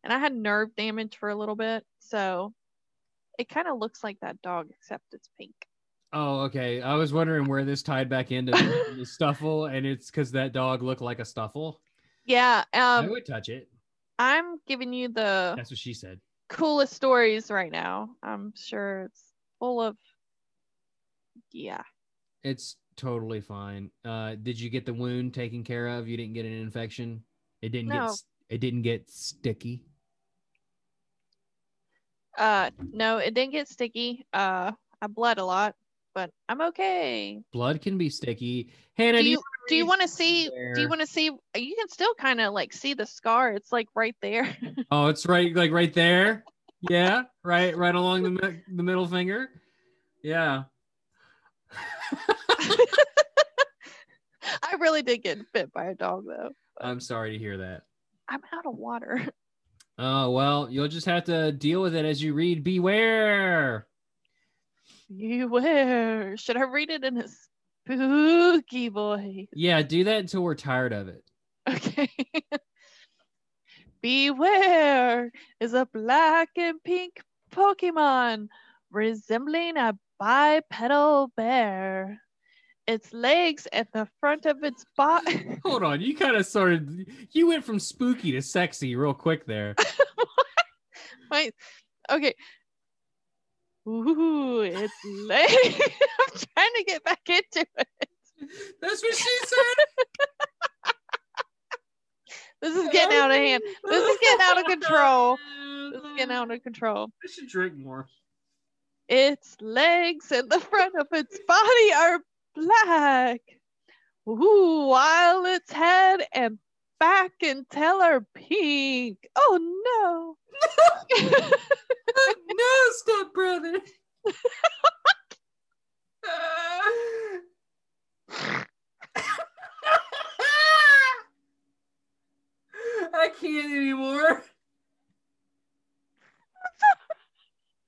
and I had nerve damage for a little bit. So it kind of looks like that dog, except it's pink. Oh, okay. I was wondering where this tied back into the, the Stufful, and it's because that dog looked like a Stufful. Yeah. I Um, would touch it. I'm giving you the That's what she said. coolest stories right now. I'm sure it's full of yeah. It's totally fine. Uh, did you get the wound taken care of? You didn't get an infection. It didn't get. No. s- It didn't get sticky. Uh no, it didn't get sticky. Uh I bled a lot, but I'm okay. Blood can be sticky. Hannah, Do do you do you want to see do you want to see you can still kind of like see the scar. It's like right there. Oh, it's right, like right there. Yeah, right, right along the the middle finger. Yeah. I really did get bit by a dog though. I'm sorry to hear that. I'm out of water. Oh well, you'll just have to deal with it as you read. Bewear. Bewear. Should I read it in a spooky boy. Yeah, do that until we're tired of it. Okay. Bewear is a black and pink Pokemon resembling a bipedal bear. Its legs at the front of its body. Hold on, you kind of started. You went from spooky to sexy real quick there. Wait, okay. Ooh, its legs. I'm trying to get back into it. That's what she said. This is getting out of hand. This is getting out of control. This is getting out of control. I should drink more. Its legs and the front of its body are black. Ooh, while its head and back and tail are pink. Oh no. no, step brother. I can't anymore.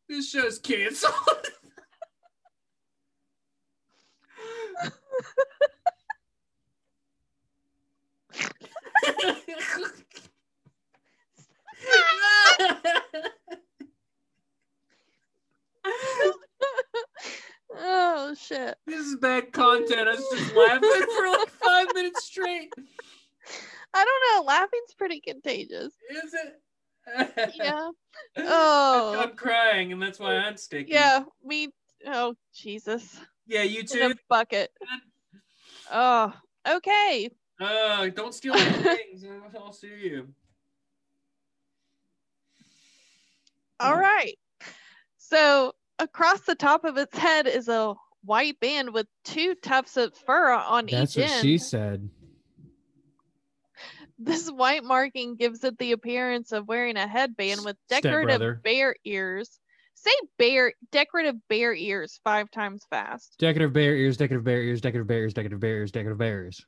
This show's canceled. oh shit. this is I was just laughing for like five minutes straight. I don't know. Laughing's pretty contagious. Is it? Yeah. Oh. I'm crying, and that's why I'm sticky. Yeah. Me. Oh Jesus. Yeah, you In too. a bucket. Oh. Okay. Uh, don't steal my things. I'll sue you. All right. So across the top of its head is a white band with two tufts of fur on That's each end. That's what she said. This white marking gives it the appearance of wearing a headband with decorative bear ears. Say bear decorative bear ears five times fast. Decorative bear ears, decorative bear ears, decorative bear ears, decorative bear ears, decorative bear ears.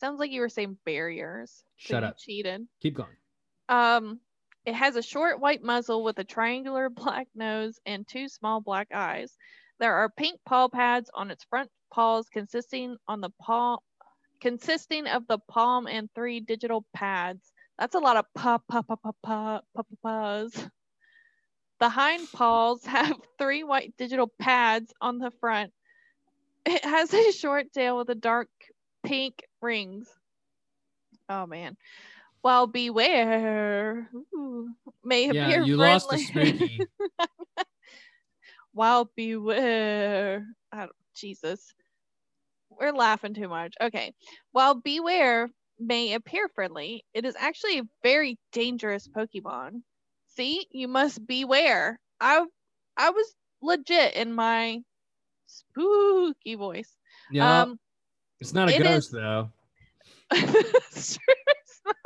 Sounds like you were saying barriers. Shut up. Cheated. Keep going. Um, it has a short white muzzle with a triangular black nose and two small black eyes. There are pink paw pads on its front paws, consisting on the paw, consisting of the palm and three digital pads. That's a lot of paw paw paw paw paw paw paw paws. The hind paws have three white digital pads on the front. It has a short tail with a dark pink rings. Oh man. Well, Bewear ooh, may Yeah, appear you lost the friendly. spooky. While Bewear. Don't, Jesus. We're laughing too much. Okay. While Bewear may appear friendly, it is actually a very dangerous Pokemon. See, you must beware. I I was legit in my spooky voice. Yeah, Um it's not a it ghost is- though. it's not.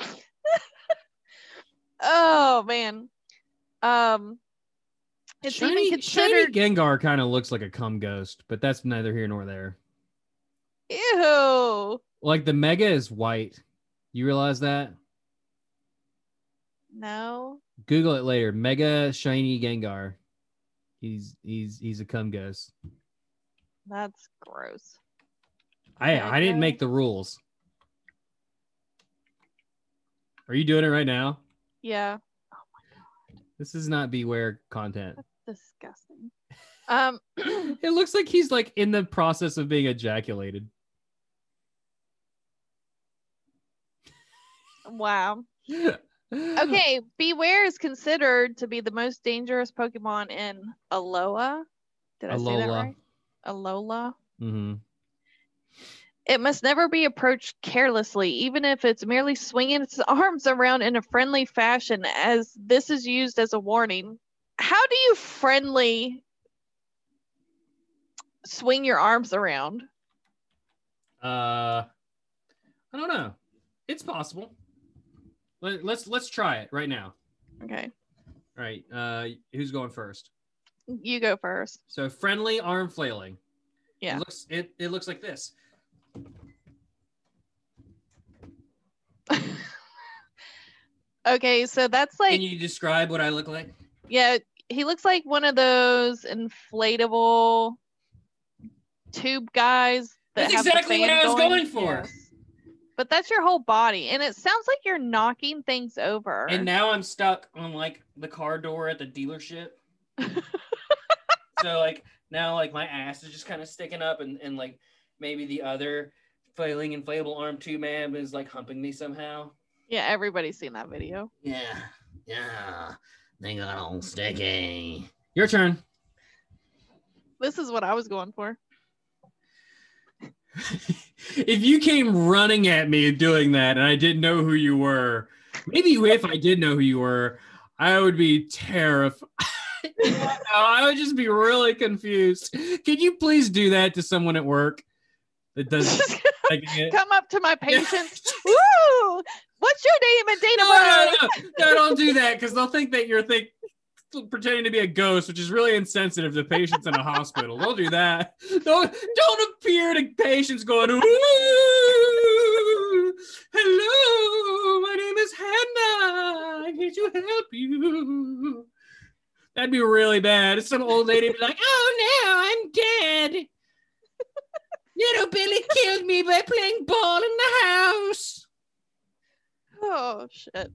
oh man. Um it's shiny, even shiny Gengar kind of looks like a cum ghost, but that's neither here nor there. ew. Like the Mega is white. You realize that? No. Google it later. Mega shiny Gengar. He's he's he's a cum ghost. That's gross. I I didn't make the rules. Are you doing it right now? Yeah. This is not Bewear content. That's disgusting. Um It looks like he's like in the process of being ejaculated. wow. Okay, Bewear is considered to be the most dangerous Pokemon in Alola. Did I say that right? Alola. Mm hmm It must never be approached carelessly, even if it's merely swinging its arms around in a friendly fashion, as this is used as a warning. How do you friendly swing your arms around? Uh, I don't know. It's possible. Let, let's let's try it right now. Okay, All right. Uh, who's going first? you go first. So friendly arm flailing. Yeah. It looks it, it looks like this. Okay, so that's like Can you describe what I look like? yeah, he looks like one of those inflatable tube guys. That That's exactly what I was going. going for. Yes. But that's your whole body, and it sounds like you're knocking things over. And now I'm stuck on like the car door at the dealership. so like now like my ass is just kind of sticking up and, and like maybe the other flailing inflatable arm two man is like humping me somehow. yeah, everybody's seen that video. Yeah. Yeah. They got all sticky. Your turn. This is what I was going for. if you came running at me doing that and I didn't know who you were, maybe if I did know who you were, I would be terrified. I would just be really confused. Can you please do that to someone at work doesn't like? Come up to my patients. Woo! What's your name and date of No, birth? no, no, don't do that because they'll think that you're think pretending to be a ghost, which is really insensitive to patients in a hospital. Don't do that. Don't don't appear to patients going, hello, my name is Hannah. I need to help you. That'd be really bad. Some old lady be like, oh no, I'm dead. Little Billy killed me by playing ball in the house. Oh shit.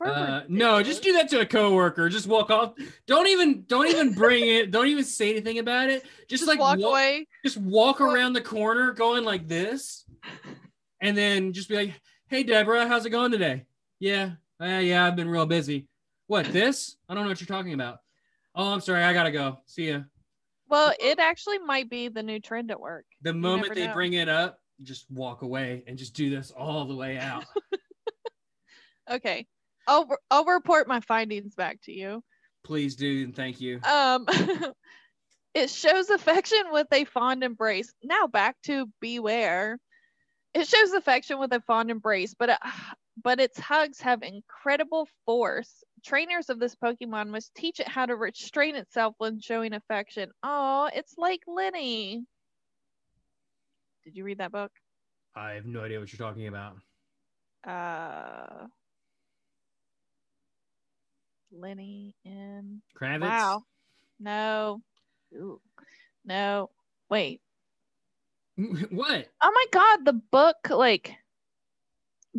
Uh, no, just do that to a coworker. Just walk off. Don't even don't even bring it. Don't even say anything about it. Just, Just like walk wa- away. Just walk Walk- around the corner going like this, and then just be like, "Hey, Deborah, how's it going today?" Yeah, uh, yeah, I've been real busy. What this? I don't know what you're talking about. Oh, I'm sorry, I gotta go. See ya. Well, it actually might be the new trend at work. The moment they know. bring it up, just walk away and just do this all the way out. Okay. I'll I'll report my findings back to you. Please do and thank you. Um it shows affection with a fond embrace. Now back to Bewear. It shows affection with a fond embrace, but it, but its hugs have incredible force. Trainers of this Pokemon must teach it how to restrain itself when showing affection. Oh, it's like Lenny. Did you read that book? I have no idea what you're talking about. Uh Lenny in Kravitz. Wow. No. Ooh. No. Wait. what? Oh my god, the book like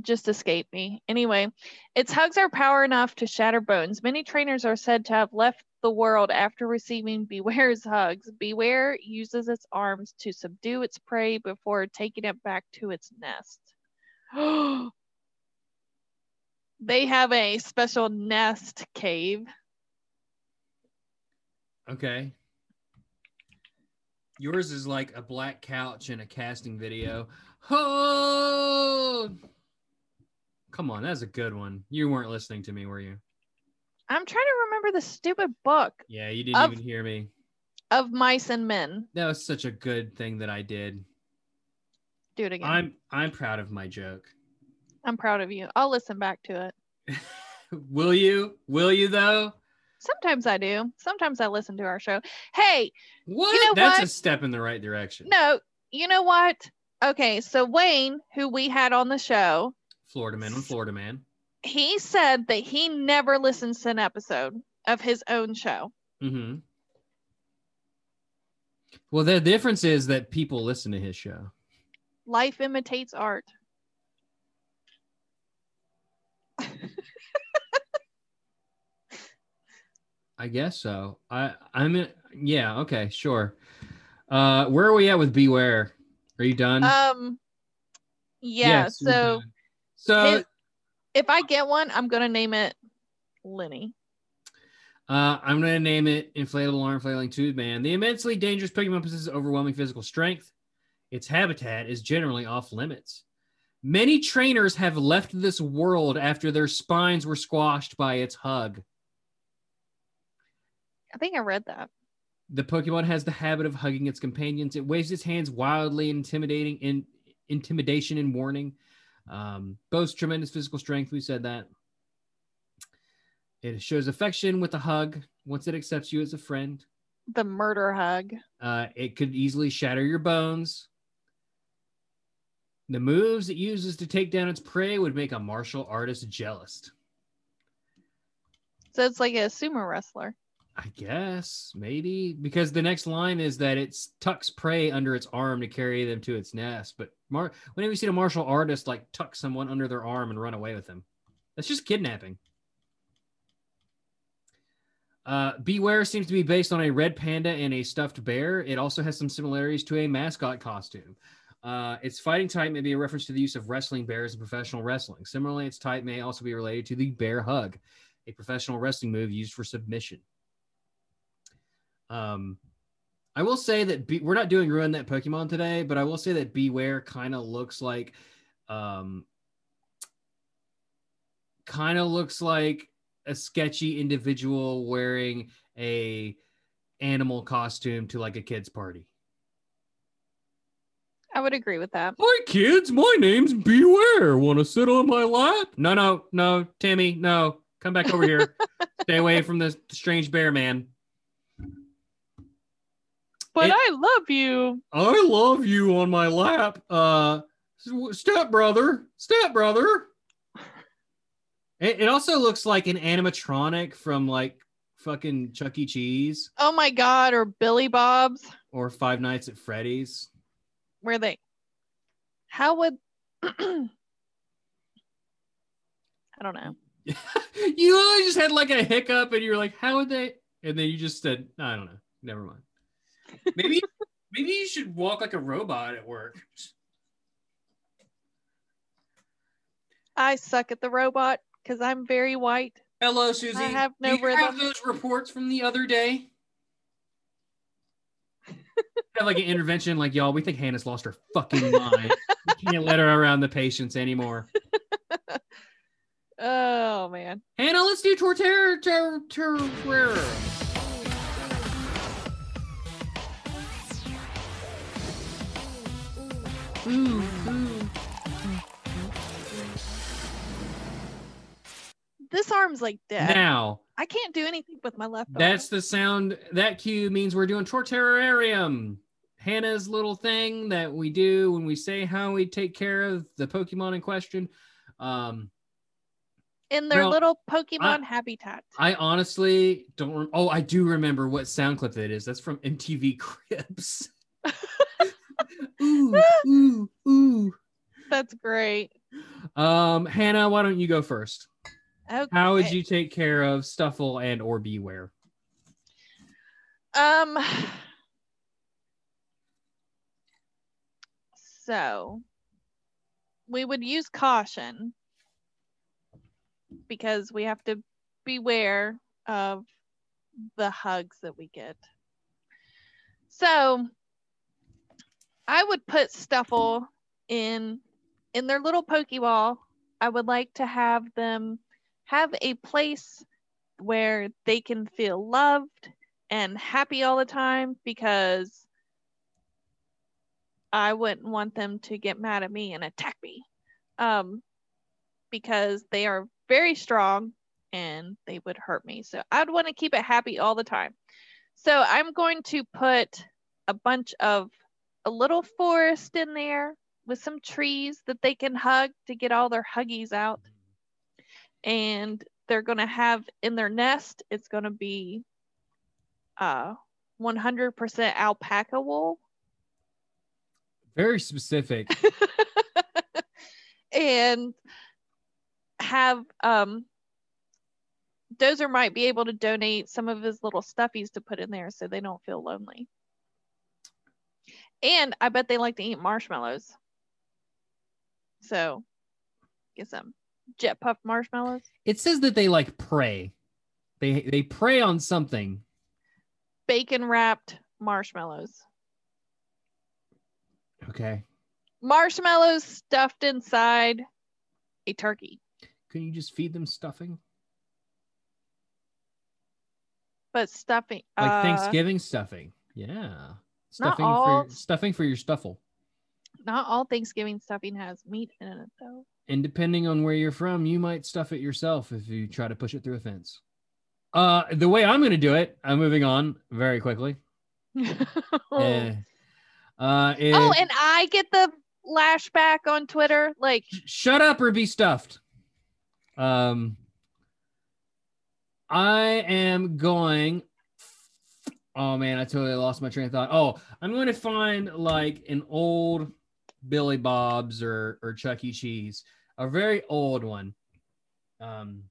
just escaped me. Anyway, its hugs are power enough to shatter bones. Many trainers are said to have left the world after receiving Bewear's hugs. Bewear uses its arms to subdue its prey before taking it back to its nest. they have a special nest cave. Okay. Yours is like a black couch and a casting video. Oh, come on, that's a good one. You weren't listening to me, were you? I'm trying to remember the stupid book Yeah, you didn't Of- even hear me. of mice and men. That was such a good thing that I did. Do it again. I'm I'm proud of my joke. I'm proud of you. I'll listen back to it. Will you? Will you though? Sometimes I do. Sometimes I listen to our show. Hey, What? You know That's a step in the right direction. no, you know what? Okay, so Wayne, who we had on the show, Florida man on Florida man. he said that he never listens to an episode of his own show. Mm-hmm. Well, the difference is that people listen to his show. Life imitates art. I guess so. I I'm in, yeah, okay, sure. Uh where are we at with Bewear? Are you done? Um yeah, Yes, so. So if I get one, I'm gonna name it Lenny. uh I'm gonna name it Inflatable Arm Flailing Tube Man. The immensely dangerous Pokemon possesses overwhelming physical strength. Its habitat is generally off limits. Many trainers have left this world after their spines were squashed by its hug. I think I read that. The Pokemon has the habit of hugging its companions. It waves its hands wildly, intimidating in intimidation and warning. Um, boasts tremendous physical strength. We said that. It shows affection with a hug once it accepts you as a friend. The murder hug. Uh, it could easily shatter your bones. The moves it uses to take down its prey would make a martial artist jealous. So it's like a sumo wrestler. I guess maybe because the next line is that it tucks prey under its arm to carry them to its nest. But Mar- whenever you see a martial artist like tuck someone under their arm and run away with them, that's just kidnapping. Uh, Bewear seems to be based on a red panda and a stuffed bear. It also has some similarities to a mascot costume. Uh, its fighting type may be a reference to the use of wrestling bears in professional wrestling. Similarly, its type may also be related to the bear hug, a professional wrestling move used for submission. Um, I will say that be- we're not doing ruin that Pokemon today, but I will say that Bewear kind of looks like, um, kind of looks like a sketchy individual wearing a animal costume to like a kid's party. I would agree with that. Hi kids, my name's Bewear. Want to sit on my lap? No, no, no, Timmy, no. Come back over here. Stay away from the strange bear man. But It- I love you. I love you on my lap. Uh step brother, step brother. It, it also looks like an animatronic from like fucking Chuck E. Cheese Oh my god, or Billy Bob's. or Five Nights at Freddy's. Where they how would I don't know. you literally just had like a hiccup and you were like, how would they? And then you just said, I don't know. Never mind. Maybe maybe you should walk like a robot at work. I suck at the robot because I'm very white. Hello, Susie. I have no Do you have those reports from the other day? have like an intervention, like y'all. We think Hannah's lost her fucking mind. we can't let her around the patients anymore. Oh man. Hannah, let's do Torterra. Ter, ter, Ooh, ooh. This arm's like dead. Now, I can't do anything with my left arm. that's the sound. That cue means we're doing Torterrarium. Hannah's little thing that we do when we say how we take care of the Pokemon in question. Um, in their little Pokemon habitat. I honestly don't. Rem- oh, I do remember what sound clip that is. That's from MTV Cribs. ooh, ooh, ooh. That's great. Um, Hannah, why don't you go first? Okay. How would you take care of Stufful and or Bewear? Um. So, we would use caution because we have to beware of the hugs that we get. So, I would put Stufful in in their little Pokeball. I would like to have them have a place where they can feel loved and happy all the time because I wouldn't want them to get mad at me and attack me. Um, because they are very strong and they would hurt me. So I'd want to keep it happy all the time. So I'm going to put a bunch of a little forest in there with some trees that they can hug to get all their huggies out. And they're going to have in their nest, it's going to be uh 100% alpaca wool Very specific. and have um Dozer might be able to donate some of his little stuffies to put in there so they don't feel lonely. And I bet they like to eat marshmallows. So get some jet puff marshmallows. It says that they like prey. They they prey on something. Bacon wrapped marshmallows. Okay. Marshmallows stuffed inside a turkey. Can you just feed them stuffing? But stuffing Like uh, Thanksgiving stuffing. Yeah. Stuffing all- for stuffing for your Stufful. not all Thanksgiving stuffing has meat in it though. And depending on where you're from, you might stuff it yourself if you try to push it through a fence. Uh the way I'm gonna do it, I'm moving on very quickly. Eh, uh is- Oh, and I get the lashback on Twitter. Like, Sh- shut up or be stuffed. Um I am going. Oh man, I totally lost my train of thought. Oh, I'm going to find like an old Billy Bob's or or Chuck E. Cheese, a very old one, um,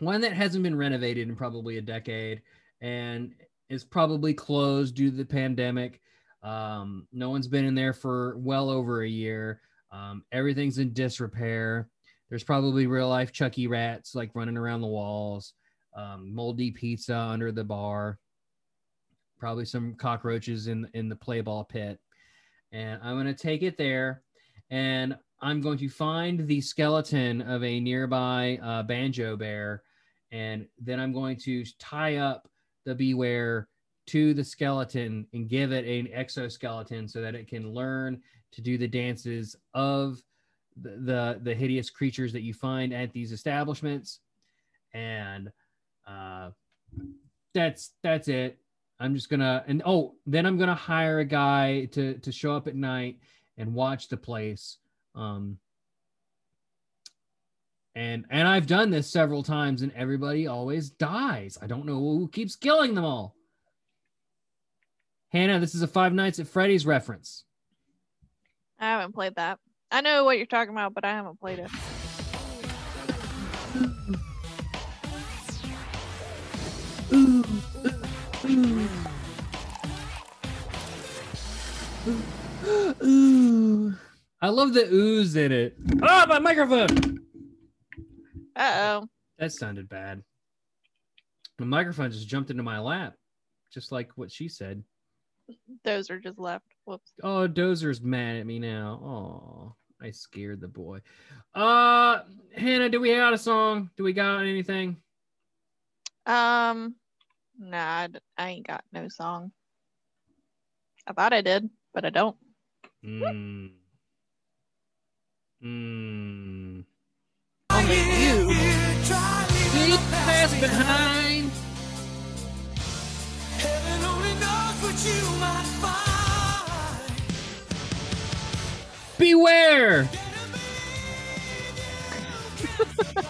one that hasn't been renovated in probably a decade and is probably closed due to the pandemic. Um, no one's been in there for well over a year. Um, everything's in disrepair. There's probably real life Chucky rats like running around the walls, um, moldy pizza under the bar, probably some cockroaches in in the play ball pit. And I'm gonna take it there, and I'm going to find the skeleton of a nearby uh, banjo bear, and then I'm going to tie up the Bewear to the skeleton and give it an exoskeleton so that it can learn to do the dances of the, the, the hideous creatures that you find at these establishments and uh, that's that's it i'm just gonna and oh then i'm gonna hire a guy to to show up at night and watch the place. Um and and i've done this several times and everybody always dies. I don't know who keeps killing them all. Hannah this is a five nights at freddy's reference. I haven't played that. I know what you're talking about, but I haven't played it. Ooh, ooh, ooh. Ooh. I love the ooze in it. Oh, my microphone. Uh oh. That sounded bad. The microphone just jumped into my lap, just like what she said. Dozer just left. Whoops. Oh, Dozer's mad at me now. Oh, I scared the boy. Uh, Hannah, do we have a song? Do we got anything? Um, nah, I ain't got no song. I thought I did, but I don't. Mm. Mm. Only you. Leave the past behind. Heaven only knows what you might find. Beware.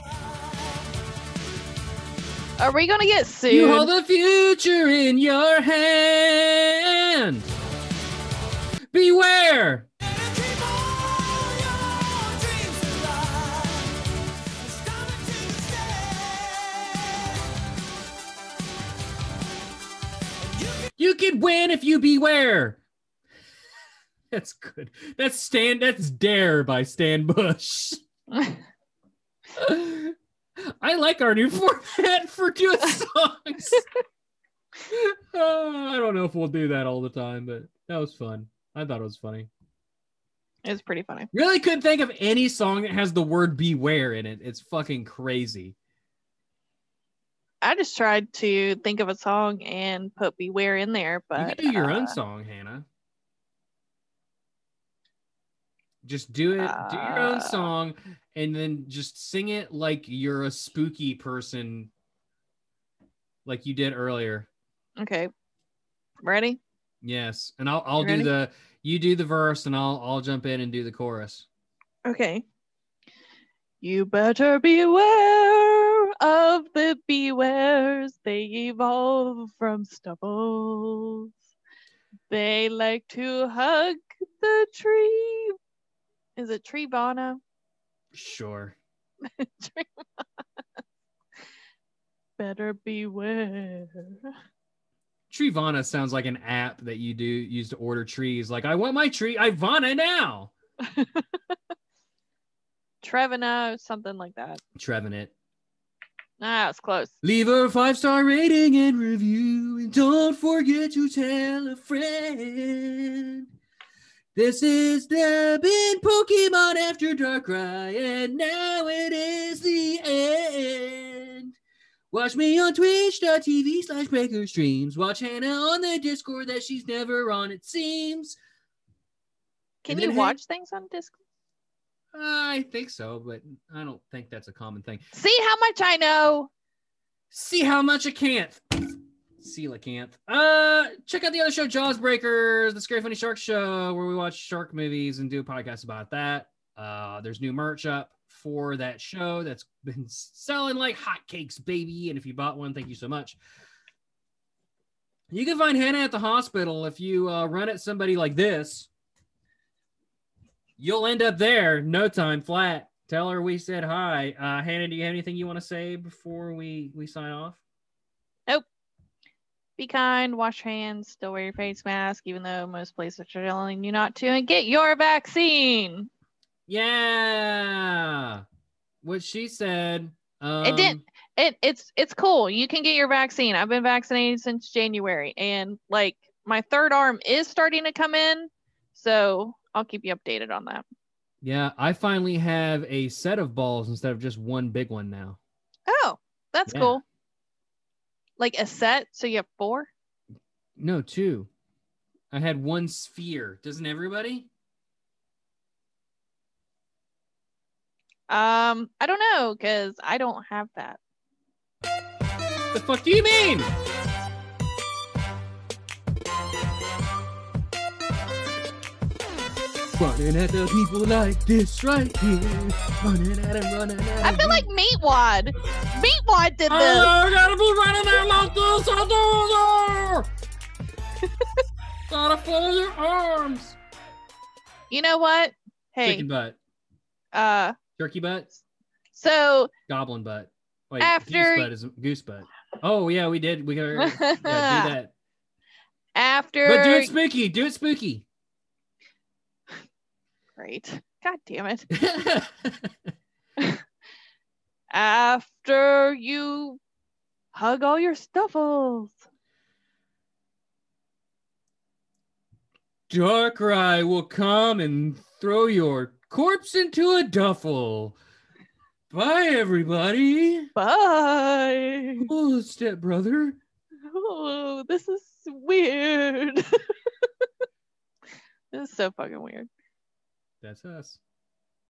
Are we gonna get sued? You hold the future in your hand. Beware. Keep all your dreams alive. It's time to stay. You can win if you beware. That's good. That's Stan. That's Dare by Stan Bush. I like our new format for doing songs. Uh, I don't know if we'll do that all the time, but that was fun. I thought it was funny. it's pretty funny. Really couldn't think of any song that has the word beware in it. It's fucking crazy. I just tried to think of a song and put "Beware" in there, but You can do your own uh, song, Hannah. Just do it. do your own Uh. song, and then just sing it like you're a spooky person, like you did earlier. Okay, ready? Yes, and I'll I'll You do ready? the you do the verse, and I'll I'll jump in and do the chorus. Okay. You better beware of the Bewears. They evolve from Stuffuls. They like to hug the tree. Is it Trevana? Sure. Better beware. Trevana sounds like an app that you do use to order trees. Like I want my tree, Ivana now. Trevina, something like that. Trevenant. Ah, it's close. Leave a five star rating and review, and don't forget to tell a friend. This is the been Pokemon After Darkrai, and now it is the end. Watch me on twitch.tv slash breaker streams. Watch Hannah on the Discord that she's never on, it seems. Can you watch things on Discord? I think so, but I don't think that's a common thing. See how much I know. See how much I can't. Coelacanth. Uh, check out the other show, Jaws Breakers, the Scary Funny Shark Show, where we watch shark movies and do a podcast about that. Uh, there's new merch up. for that show that's been selling like hotcakes, baby. And if you bought one, thank you so much. You can find Hannah at the hospital if you uh, run at somebody like this. You'll end up there no time flat. Tell her we said hi. Uh, Hannah, do you have anything you want to say before we we sign off? Be kind, wash your hands, still wear your face mask, even though most places are telling you not to, and get your vaccine. Yeah. What she said. Um, didn't- It it's it's cool. You can get your vaccine. I've been vaccinated since January, and like my third arm is starting to come in, so I'll keep you updated on that. Yeah, I finally have a set of balls instead of just one big one now. Oh, that's Yeah. cool. Like a set, so you have four. No, two. I had one sphere. Doesn't everybody? Um, I don't know because I don't have that. The fuck do you mean? Running at the people like this right here. Running at him, running at them. I feel like Meatwad. Meatwad did this. I gotta be running out like this. I do. Gotta follow your arms. You know what? Hey, Chicken butt, uh, turkey butt, so goblin butt. Wait, After- goose butt is goose butt. Oh yeah, we did. We got yeah, do that. after But do it spooky. Do it spooky. Great. God damn it. After you hug all your Stuffuls. Darkrai will come and throw your corpse into a duffel. Bye, everybody. Bye. Oh, stepbrother. Oh, this is weird. this is so fucking weird. That's us.